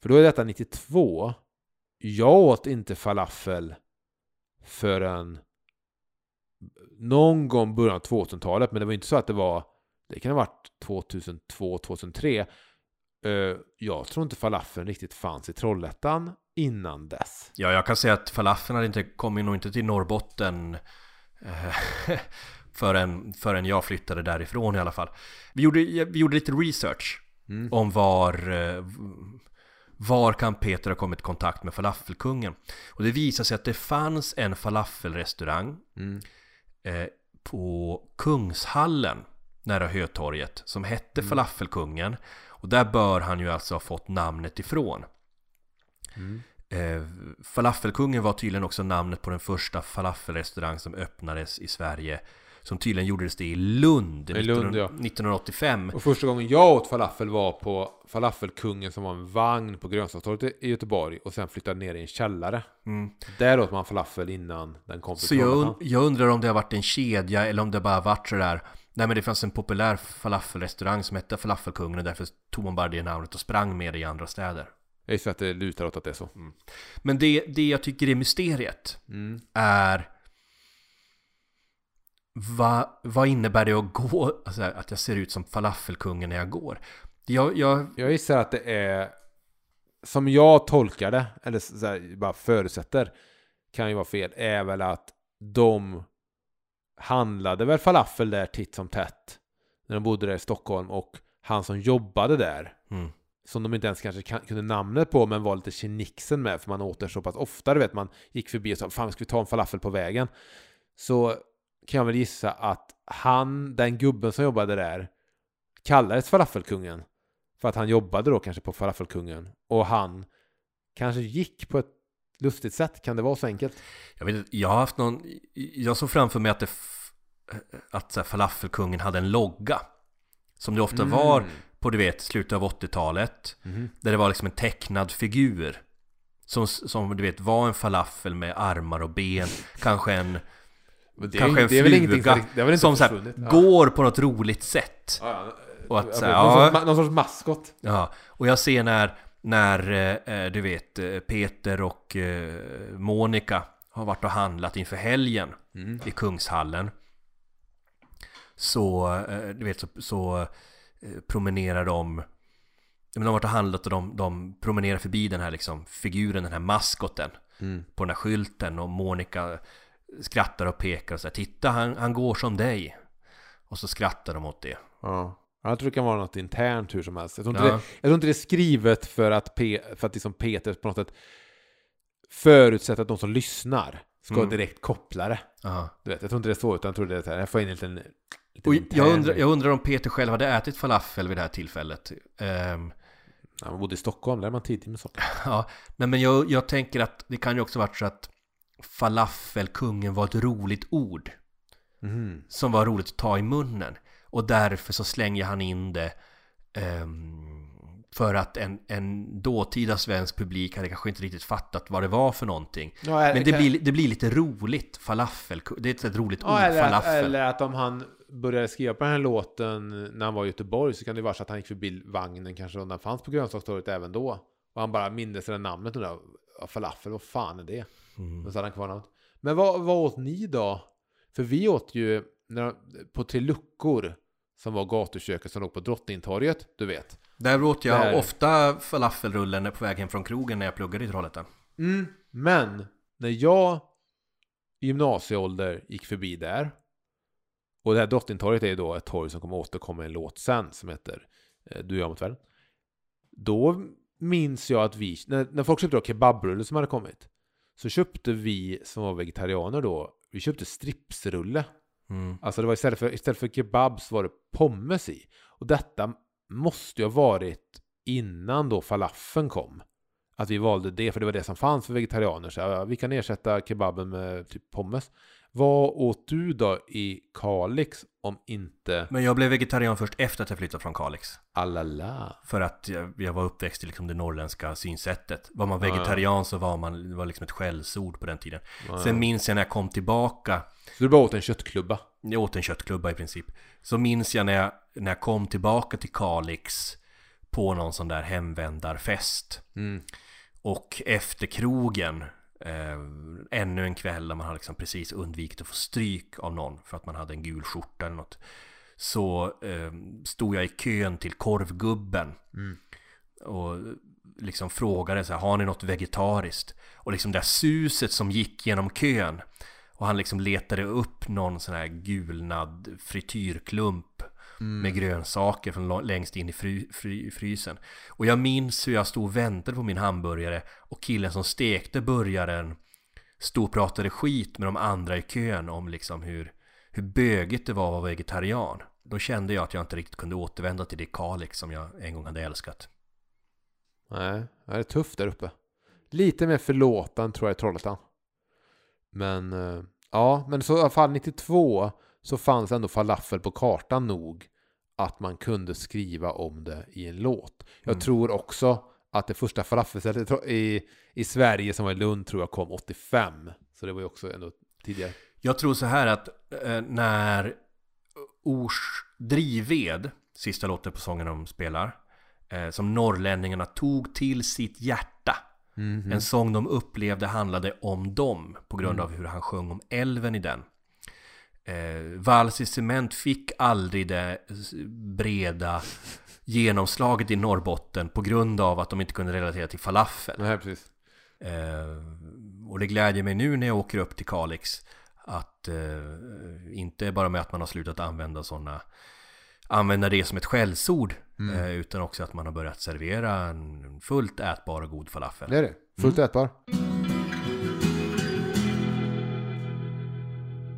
för då är detta 92. Jag åt inte falafel förrän någon gång början av 2000-talet, men det var inte så att det var, det kan ha varit 2002, 2003. Eh, jag tror inte falafeln riktigt fanns i Trollhättan innan dess. Ja, jag kan säga att falafeln hade inte kommit nog inte till Norrbotten eh, förrän, förrän jag flyttade därifrån i alla fall. Vi gjorde, vi gjorde lite research Mm. om var, eh, var kan Peter ha kommit i kontakt med falafelkungen. Och det visade sig att det fanns en falafelrestaurang Mm. Eh, på Kungshallen nära Hötorget som hette Mm. Falafelkungen. Och där bör han ju alltså ha fått namnet ifrån. Mm. Eh, Falafelkungen var tydligen också namnet på den första falafelrestaurang som öppnades i Sverige. Som tydligen gjordes det i Lund, I Lund, 19, ja. 1985. Och första gången jag åt falafel var på Falafelkungen som var en vagn på Grönstadstorget i Göteborg och sen flyttade ner i en källare. Mm. Där åt man falafel innan den kom till Så jag, und- jag undrar om det har varit en kedja eller om det bara varit sådär Nej men det fanns en populär falafelrestaurang som hette Falafelkungen och därför tog man bara det namnet och sprang med det i andra städer. Jag gissar att det lutar åt att det är så. Men det, det jag tycker är mysteriet Mm. är vad, vad innebär det att gå, alltså att jag ser ut som falafelkungen när jag går? Jag, jag, Jag gissar att det är som jag tolkar det, eller så här, bara förutsätter, kan ju vara fel, är väl att de handlade väl falafel där titt som tätt när de bodde där i Stockholm och han som jobbade där mm, som de inte ens kanske kan, kunde namnet på men var lite kinixen med för man åt det så pass ofta, du vet man gick förbi och sa fan ska vi ta en falafel på vägen så kan jag väl gissa att han, den gubben som jobbade där kallades falafelkungen för att han jobbade då kanske på falafelkungen och han kanske gick på ett lustigt sätt, kan det vara så enkelt? jag vet inte, jag har haft någon, jag såg framför mig att det att så här, falafelkungen hade en logga. Som det ofta Mm. var på du vet slutet av 80-talet. Mhm. Där det var liksom en tecknad figur. Som, som du vet var en falafel med armar och ben. Kanske en, Det, kanske en det är väl ingenting som, det har väl inte som så här, försvunnit? Ja. går på något roligt sätt. Ja, ja. Och att så här, någon, sorts, någon sorts maskot. Ja, och jag ser när, när eh, du vet eh, Peter och eh, Monica har varit och handlat inför helgen Mm. i Kungshallen. Så, eh, du vet, så, så eh, promenerar de men de har varit och handlat och de, de promenerar förbi den här liksom figuren, den här maskoten Mm. på den här skylten och Monica skrattar och pekar och säger Titta, han, han går som dig. Och så skrattar de åt det. Ja. Jag tror det kan vara något internt hur som helst. Jag tror inte, Ja. det, jag tror inte det är skrivet för att, Pe, för att liksom Peter på något sätt förutsätter att de som lyssnar ska Mm. direkt koppla det. Ja. Du vet, jag tror inte det är så, utan jag tror det är så här, jag får in en liten... liten Och intern jag, undrar, jag undrar om Peter själv hade ätit falafel vid det här tillfället. Ehm, Ja, man bodde i Stockholm, där är man tidigt med sånt. ja, nej men jag, jag tänker att det kan ju också varit så att falafelkungen var ett roligt ord. Mhm. Som var roligt att ta i munnen. Och därför så slänger han in det ehm, för att en, en dåtida svensk publik hade kanske inte riktigt fattat vad det var för någonting. Ja, eller- Men det kan- blir, det blir lite roligt, falafel. Det är ett, roligt Ja, ord, eller, att, falafel. eller att om han började skriva på den här låten när han var i Göteborg så kan det vara så att han gick förbi vagnen kanske och den fanns på grönsakstorget även då. Och han bara mindes det där namnet och där, falafel, vad fan är det? Mm. Och så hade han kvar namnet. Men vad, vad åt ni då? För vi åt ju när, på tre luckor som var gatuköket som låg på Drottningtorget, du vet. Där åt jag Där. ofta falafelrullen på väg hem från krogen när jag pluggade i Trollhättan. Mm. Men när jag i gymnasieålder gick förbi där och det här Drottningtorget är ju då ett torg som kommer återkomma i en låt sen som heter eh, Du och jag mot världen. Då minns jag att vi, när, när folk köpte då kebabrulle som hade kommit så köpte vi som var vegetarianer då, vi köpte stripsrulle. Mm. Alltså det var istället för, istället för kebab så var det pommes i. Och detta måste ju ha varit innan då falafeln kom. Att vi valde det, för det var det som fanns för vegetarianer. Så ja, vi kan ersätta kebaben med typ pommes. Vad åt du då i Kalix om inte Men jag blev vegetarian först efter att jag flyttat från Kalix. alala? För att jag, jag var uppväxt i liksom det norrländska synsättet. Var man ja. vegetarian så var man, det var liksom ett skällsord på den tiden. Ja, Sen minns jag när jag kom tillbaka, Så du bara åt en köttklubba? jag åt en köttklubba i princip. Så minns jag när jag, när jag kom tillbaka till Kalix på någon sån där hemvändarfest. Mm. Och efter krogen, eh, ännu en kväll där man har liksom precis undvikit att få stryk av någon för att man hade en gul skjorta eller något. Så eh, stod jag i kön till korvgubben. Mm. Och liksom frågade så här, har ni något vegetariskt? Och liksom det här suset som gick genom kön. Och han liksom letade upp någon sån här gulnad frityrklump med grönsaker från längst in i fry, fry, frysen. Och jag minns hur jag stod och väntade på min hamburgare och killen som stekte burgaren stod och pratade skit med de andra i kön om liksom hur, hur bögigt det var att vara vegetarian. Då kände jag att jag inte riktigt kunde återvända till det Kalix som jag en gång hade älskat. Nej, det är tufft där uppe. Lite mer förlåtande tror jag i Trollhättan. Men eh, ja, men så i alla fall 92 så fanns ändå falafel på kartan nog att man kunde skriva om det i en låt. Jag Mm. tror också att det första falafelstället i, i Sverige som var i Lund tror jag kom 85. Så det var ju också ändå tidigare. Jag tror så här att eh, när Ors Drivved, sista låten på sången de spelar, eh, som norrlänningarna tog till sitt hjärta. Mhm. En sång de upplevde handlade om dem på grund av hur han sjöng om älven i den. Eh, Vals i cement fick aldrig det breda genomslaget i Norrbotten på grund av att de inte kunde relatera till falafel. Nej, precis. Eh, och det glädjer mig nu när jag åker upp till Kalix att eh, inte bara med att man har slutat använda sådana använda det som ett skällsord eh, utan också att man har börjat servera en fullt ätbar och god falafel. Det är det. Fullt ätbar.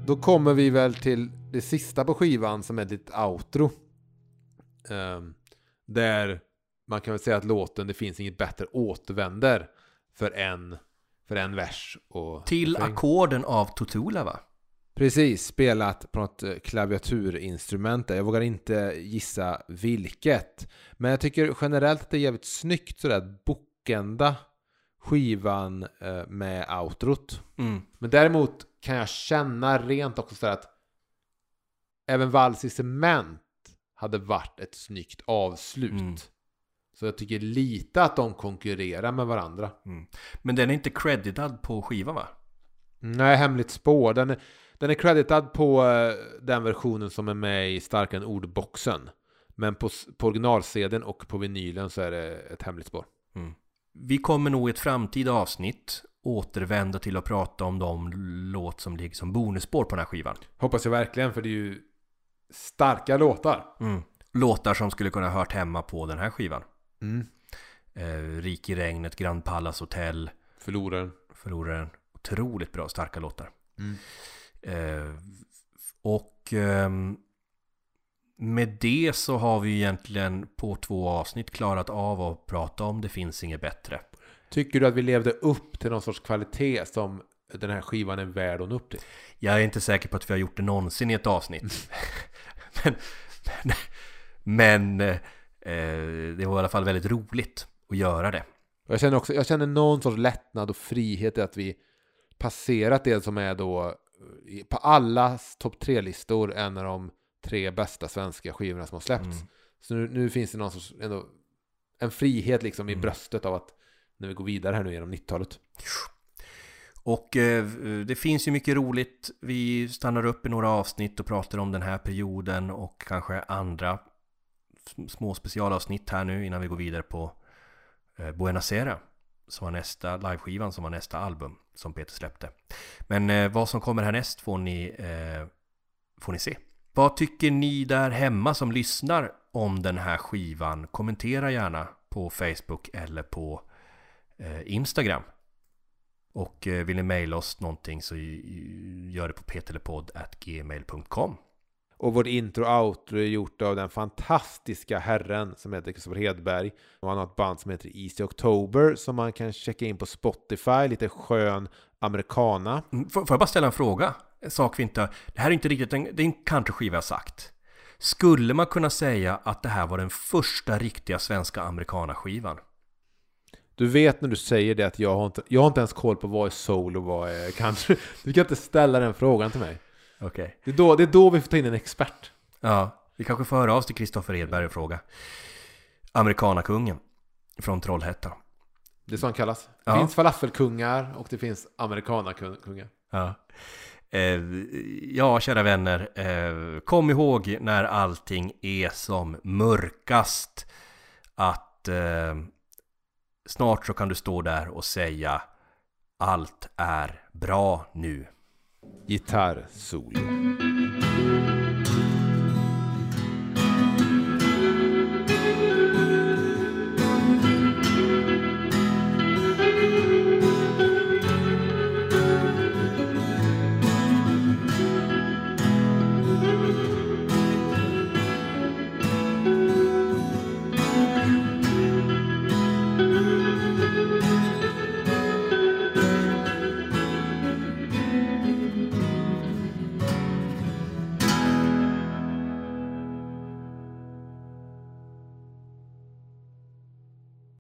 Då kommer vi väl till det sista på skivan som är litet outro. Ehm, där man kan väl säga att låten Det finns inget bättre återvänder för en, för en vers. Och Till ackorden av Totula va? Precis, spelat på något eh, klaviaturinstrument. Jag vågar inte gissa vilket. Men jag tycker generellt att det är jävligt snyggt sådär bokända skivan eh, med outrot. Mm. Men däremot kan jag känna rent också sådär att även Vals i cement hade varit ett snyggt avslut. Mm. Så jag tycker lite att de konkurrerar med varandra. Men den är inte creditad på skivan va? Nej, Hemligt spår. Den är, den är creditad på eh, den versionen som är med i Starkare än ordboxen. Men på, på original-CDn och på vinylen så är det ett hemligt spår. Vi kommer nog i ett framtida avsnitt återvända till att prata om de låt som ligger som bonusspår på den här skivan. Hoppas jag verkligen, för det är ju starka låtar. Mm. Låtar som skulle kunna hört hemma på den här skivan. Mm. Eh, Rik i regnet, Grand Palace Hotel, Förloraren. Förloraren. Otroligt bra, starka låtar. Mm. Eh, och ehm, med det så har vi egentligen på två avsnitt klarat av att prata om Det finns inget bättre. Tycker du att vi levde upp till någon sorts kvalitet som den här skivan är värd nå upp till? Jag är inte säker på att vi har gjort det någonsin i ett avsnitt. men men, men eh, det var i alla fall väldigt roligt att göra det. Och jag känner också, jag känner någon sorts lättnad och frihet i att vi passerat det som är då i- på allas topp tre-listor en av de tre bästa svenska skivorna som har släppts. Mm. Så nu, nu finns det någon sorts, ändå, en frihet liksom i Mm. bröstet av att när vi går vidare här nu genom 90-talet. Och eh, det finns ju mycket roligt. Vi stannar upp i några avsnitt och pratar om den här perioden och kanske andra små specialavsnitt här nu innan vi går vidare på eh, Buena Sera som var nästa liveskivan som var nästa album som Peter släppte. Men eh, vad som kommer härnäst får ni, eh, får ni se. Vad tycker ni där hemma som lyssnar om den här skivan? Kommentera gärna på Facebook eller på Instagram. Och eh, vill ni mejla oss någonting så gör det på peterlepodd.gmail.com Och vårt intro och outro är gjort av den fantastiska herren som heter Kristoffer Hedberg. Och han har ett band som heter Easy October som man kan checka in på Spotify. Lite skön americana. Mm, Får, jag bara ställa en fråga? En sak vi inte... Det här är inte riktigt en, det är en countryskiva jag sagt. Skulle man kunna säga att det här var den första riktiga svenska amerikanaskivan? Du vet när du säger det att jag har inte, jag har inte ens koll på vad är soul och vad är country. Du kan inte ställa den frågan till mig. Okej. Det är då, det är då vi får ta in en expert. Ja, vi kanske får höra av oss till Kristoffer Edberg och fråga. Amerikanakungen från Trollhättan. Det är så han kallas. Det Ja. finns falafelkungar och det finns amerikanakungar. Ja. Eh, ja, kära vänner. Eh, kom ihåg när allting är som mörkast. Att eh, snart så kan du stå där och säga Allt är bra nu. Gitarrsolo.